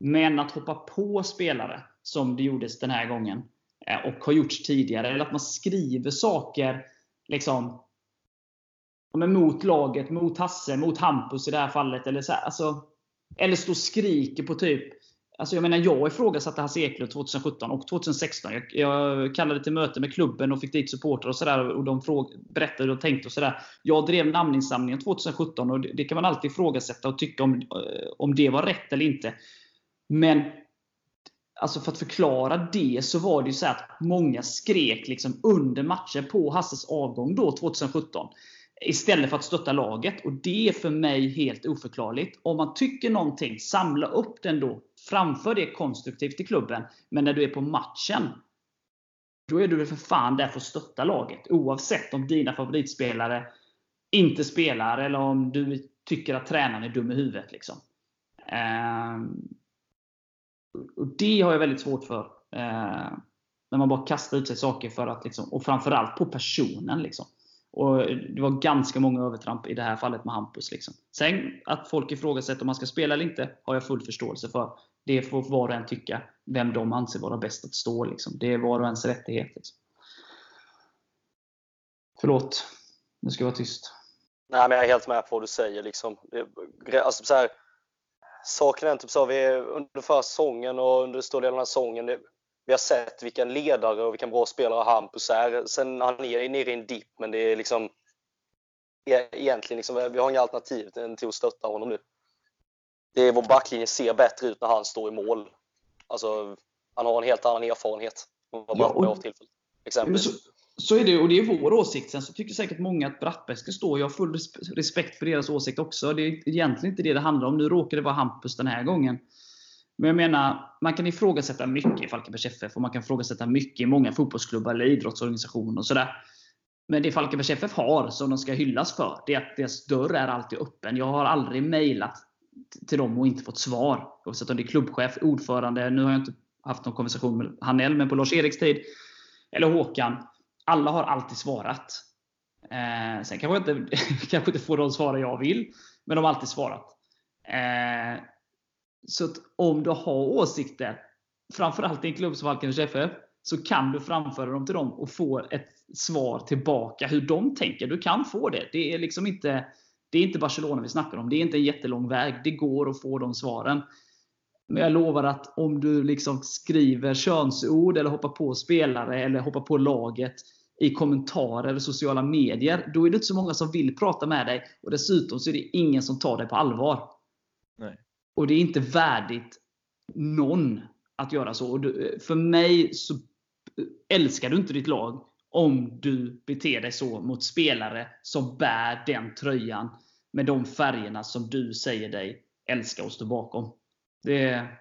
Men att hoppa på spelare, som det gjordes den här gången, eh, och har gjorts tidigare, eller att man skriver saker liksom, mot laget, mot Hasse, mot Hampus i det här fallet. Eller, så här, alltså, eller stå och skriker på typ Alltså jag menar, jag ifrågasatte Hasse Eklund 2017 och 2016. Jag, jag kallade till möte med klubben och fick dit supportrar och sådär. Och de fråg, berättade hur de tänkte och sådär. Jag drev namninsamlingen 2017 och det, det, kan man alltid ifrågasätta och tycka om, eh, om det var rätt eller inte. Men alltså för att förklara det så var det ju så att många skrek liksom under matcher på Hasses avgång då 2017. Istället för att stötta laget. Och Det är för mig helt oförklarligt. Om man tycker någonting, samla upp den då. Framför det konstruktivt i klubben. Men när du är på matchen, då är du väl för fan där för att stötta laget. Oavsett om dina favoritspelare inte spelar eller om du tycker att tränaren är dum i huvudet. Liksom. Ehm, och Det har jag väldigt svårt för. Eh, när man bara kastar ut sig saker för att, liksom, och framförallt på personen. Liksom. Och Det var ganska många övertramp i det här fallet med Hampus. Liksom. Sen att folk ifrågasätter om man ska spela eller inte, har jag full förståelse för. Det får var och en tycka, vem de anser vara bäst att stå. Liksom. Det är var och ens rättighet. Liksom. Förlåt, nu ska jag vara tyst. Nej, men jag är helt med på vad du säger. Liksom. Alltså, så här, saken är typ så, vi är under förra säsongen och under stor del av den här säsongen, det, vi har sett vilken ledare och vilken bra spelare Hampus är. Sen han är nere i en dipp, men det är liksom egentligen liksom, vi har inga alternativ till att stötta honom nu. Det är, vår backlinje ser bättre ut när han står i mål. Alltså, han har en helt annan erfarenhet. Ja, och, exempelvis. Så, så är det, och det är vår åsikt. Sen så tycker säkert många att Brattberg ska stå. Jag har full respekt för deras åsikt också. Det är egentligen inte det det handlar om. Nu råkar det vara Hampus den här gången. Men jag menar, man kan ifrågasätta mycket i Falkenbergs FF och man kan ifrågasätta mycket i många fotbollsklubbar eller idrottsorganisationer och sådär. Men det Falkenbergs FF har, som de ska hyllas för, det är att deras dörr är alltid öppen. Jag har aldrig mejlat till dem och inte fått svar. Oavsett om det är klubbchef, ordförande, nu har jag inte haft någon konversation med Hanell, men på Lars-Eriks tid, eller Håkan. Alla har alltid svarat. Eh, sen kanske jag inte, [LAUGHS] kanske inte får de svaren jag vill, men de har alltid svarat. Eh, så att om du har åsikter, framförallt i en klubb som Falkenbergs FF, så kan du framföra dem till dem och få ett svar tillbaka hur de tänker. Du kan få det. Det är liksom inte, det är inte Barcelona vi snackar om. Det är inte en jättelång väg. Det går att få de svaren. Men jag lovar att om du liksom skriver könsord, eller hoppar på spelare, eller hoppar på laget i kommentarer eller sociala medier, då är det inte så många som vill prata med dig. Och Dessutom så är det ingen som tar dig på allvar. Och det är inte värdigt någon att göra så. Och du, för mig så älskar du inte ditt lag om du beter dig så mot spelare som bär den tröjan med de färgerna som du säger dig älska och stå bakom. Det är,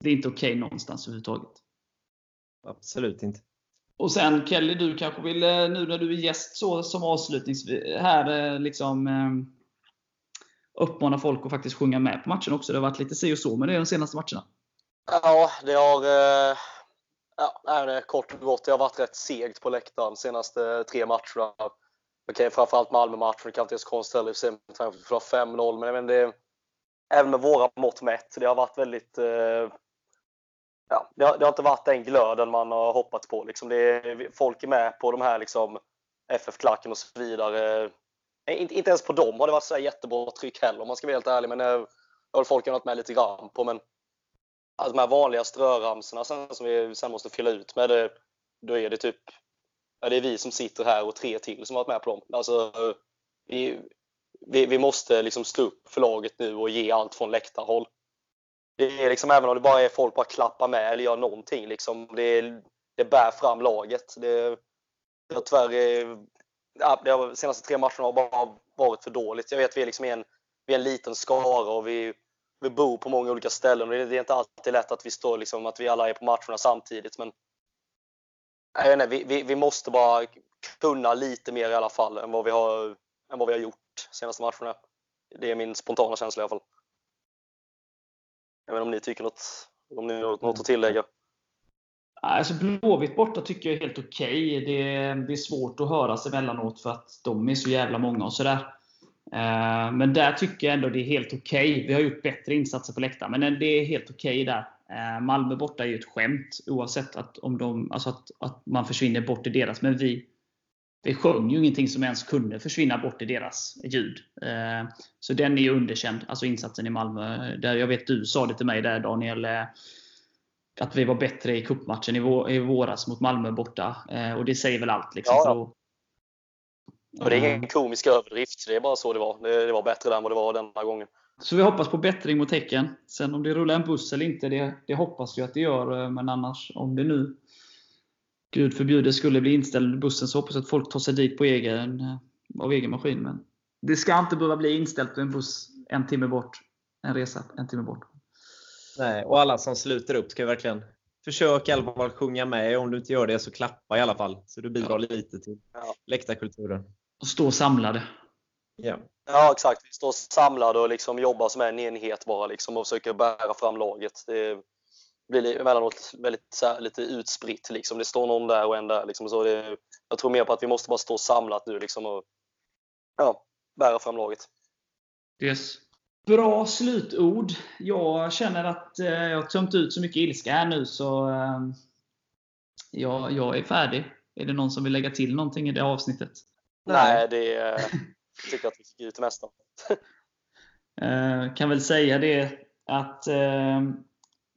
det är inte okej okay någonstans överhuvudtaget. Absolut inte. Och sen Kelly, du kanske vill, nu när du är gäst så som avslutnings här, liksom uppmana folk att faktiskt sjunga med på matchen också. Det har varit lite si och så med det de senaste matcherna. Ja, det har eh, ja, nej, kort och gott, det har varit rätt segt på läktaren de senaste tre matcherna. Okej, framförallt Malmö-matchen, det kan inte ens konstigt heller för 5-0, men det, även med våra mått mätt, det har varit väldigt eh, Ja, det har, det har, inte varit den glöden man har hoppats på. Liksom det folk är med på de här liksom, FF-klacken och så vidare. Eh, inte, inte ens på dem har det varit så jättebra tryck heller om man ska vara helt ärlig. Men eh, det har folk varit med lite grann på. Men alltså de här vanliga ströramsorna sen, som vi sen måste fylla ut med, det, då är det typ ja, det är vi som sitter här och tre till som har varit med på dem. Alltså, vi, vi, vi måste liksom stå upp för laget nu och ge allt från läktarhåll. Det är liksom, även om det bara är folk bara klappar med eller gör någonting, liksom, det, det bär fram laget. Det, det har tyvärr ja, de senaste tre matcherna har bara varit för dåligt. Jag vet vi är liksom en, vi är en liten skara och vi, vi bor på många olika ställen och det är inte alltid lätt att vi står liksom, att vi alla är på matcherna samtidigt. Men jag vet inte, vi, vi, vi måste bara kunna lite mer i alla fall än vad vi har, än vad vi har gjort senaste matcherna. Det är min spontana känsla i alla fall. Jag vet inte om ni tycker något, om ni har något att tillägga? Alltså Blåvitt borta tycker jag är helt okej. Okay. Det, det, är svårt att höra sig emellanåt för att de är så jävla många och sådär. Eh, men där tycker jag ändå det är helt okej. Okay. Vi har gjort bättre insatser på läktaren, men det är helt okej okay där. Eh, Malmö borta är ju ett skämt oavsett att, om de, alltså att, att man försvinner bort i deras. Men vi, vi sjöng ju ingenting som ens kunde försvinna bort i deras ljud. Eh, så den är ju underkänd, alltså insatsen i Malmö. Eh, där jag vet du sa det till mig där Daniel, eh, att vi var bättre i cupmatchen i, våras mot Malmö borta. Och det säger väl allt. Liksom, ja, ja. Och det är ingen komisk överdrift. Det är bara så det var. Det, det var bättre där än vad det var denna gången. Så vi hoppas på bättring mot Häcken. Sen om det rullar en buss eller inte, det, det hoppas vi att det gör. Men annars, om det nu Gud förbjude skulle bli inställd bussen så hoppas jag att folk tar sig dit på egen, av egen maskin. Men det ska inte behöva bli inställt på en buss en timme bort. En resa en timme bort. Nej, och alla som sluter upp ska verkligen försöka i alla fall sjunga med. Om du inte gör det så klappa i alla fall. Så du bidrar ja. lite till läktarkulturen och stå samlade. Ja. ja, exakt. Vi står samlade och liksom jobbar som en enhet bara liksom och försöker bära fram laget. Det blir emellanåt väldigt så här, lite utspritt. Liksom. Det står någon där och en där. Liksom. Så det, jag tror mer på att vi måste bara stå samlat nu liksom, och ja, bära fram laget. Yes. Bra slutord. Jag känner att eh, jag har tömt ut så mycket ilska här nu så eh, jag, jag är färdig. Är det någon som vill lägga till någonting i det avsnittet? Nej, det [LAUGHS] jag tycker att vi fick ut det mesta. [LAUGHS] kan väl säga det att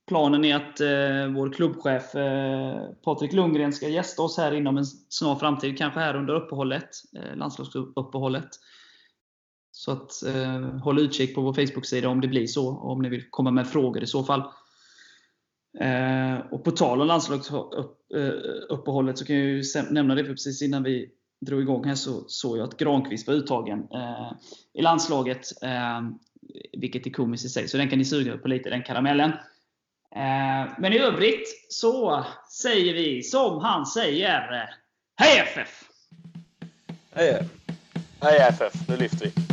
planen är att vår klubbchef Patrik Lundgren ska gästa oss här inom en snar framtid. Kanske här under uppehållet, landslagsuppehållet. Så att eh, håll utkik på vår Facebook-sida om det blir så. och Om ni vill komma med frågor i så fall. Eh, och på tal om landslagsuppehållet eh, så kan jag ju nämna det för precis innan vi drog igång här så såg jag att Granqvist var uttagen eh, i landslaget. Eh, vilket är komiskt i sig, så den kan ni suga på lite, den karamellen. Eh, men i övrigt så säger vi som han säger. Hej FF! Hej! Hej FF! Nu lyfter vi!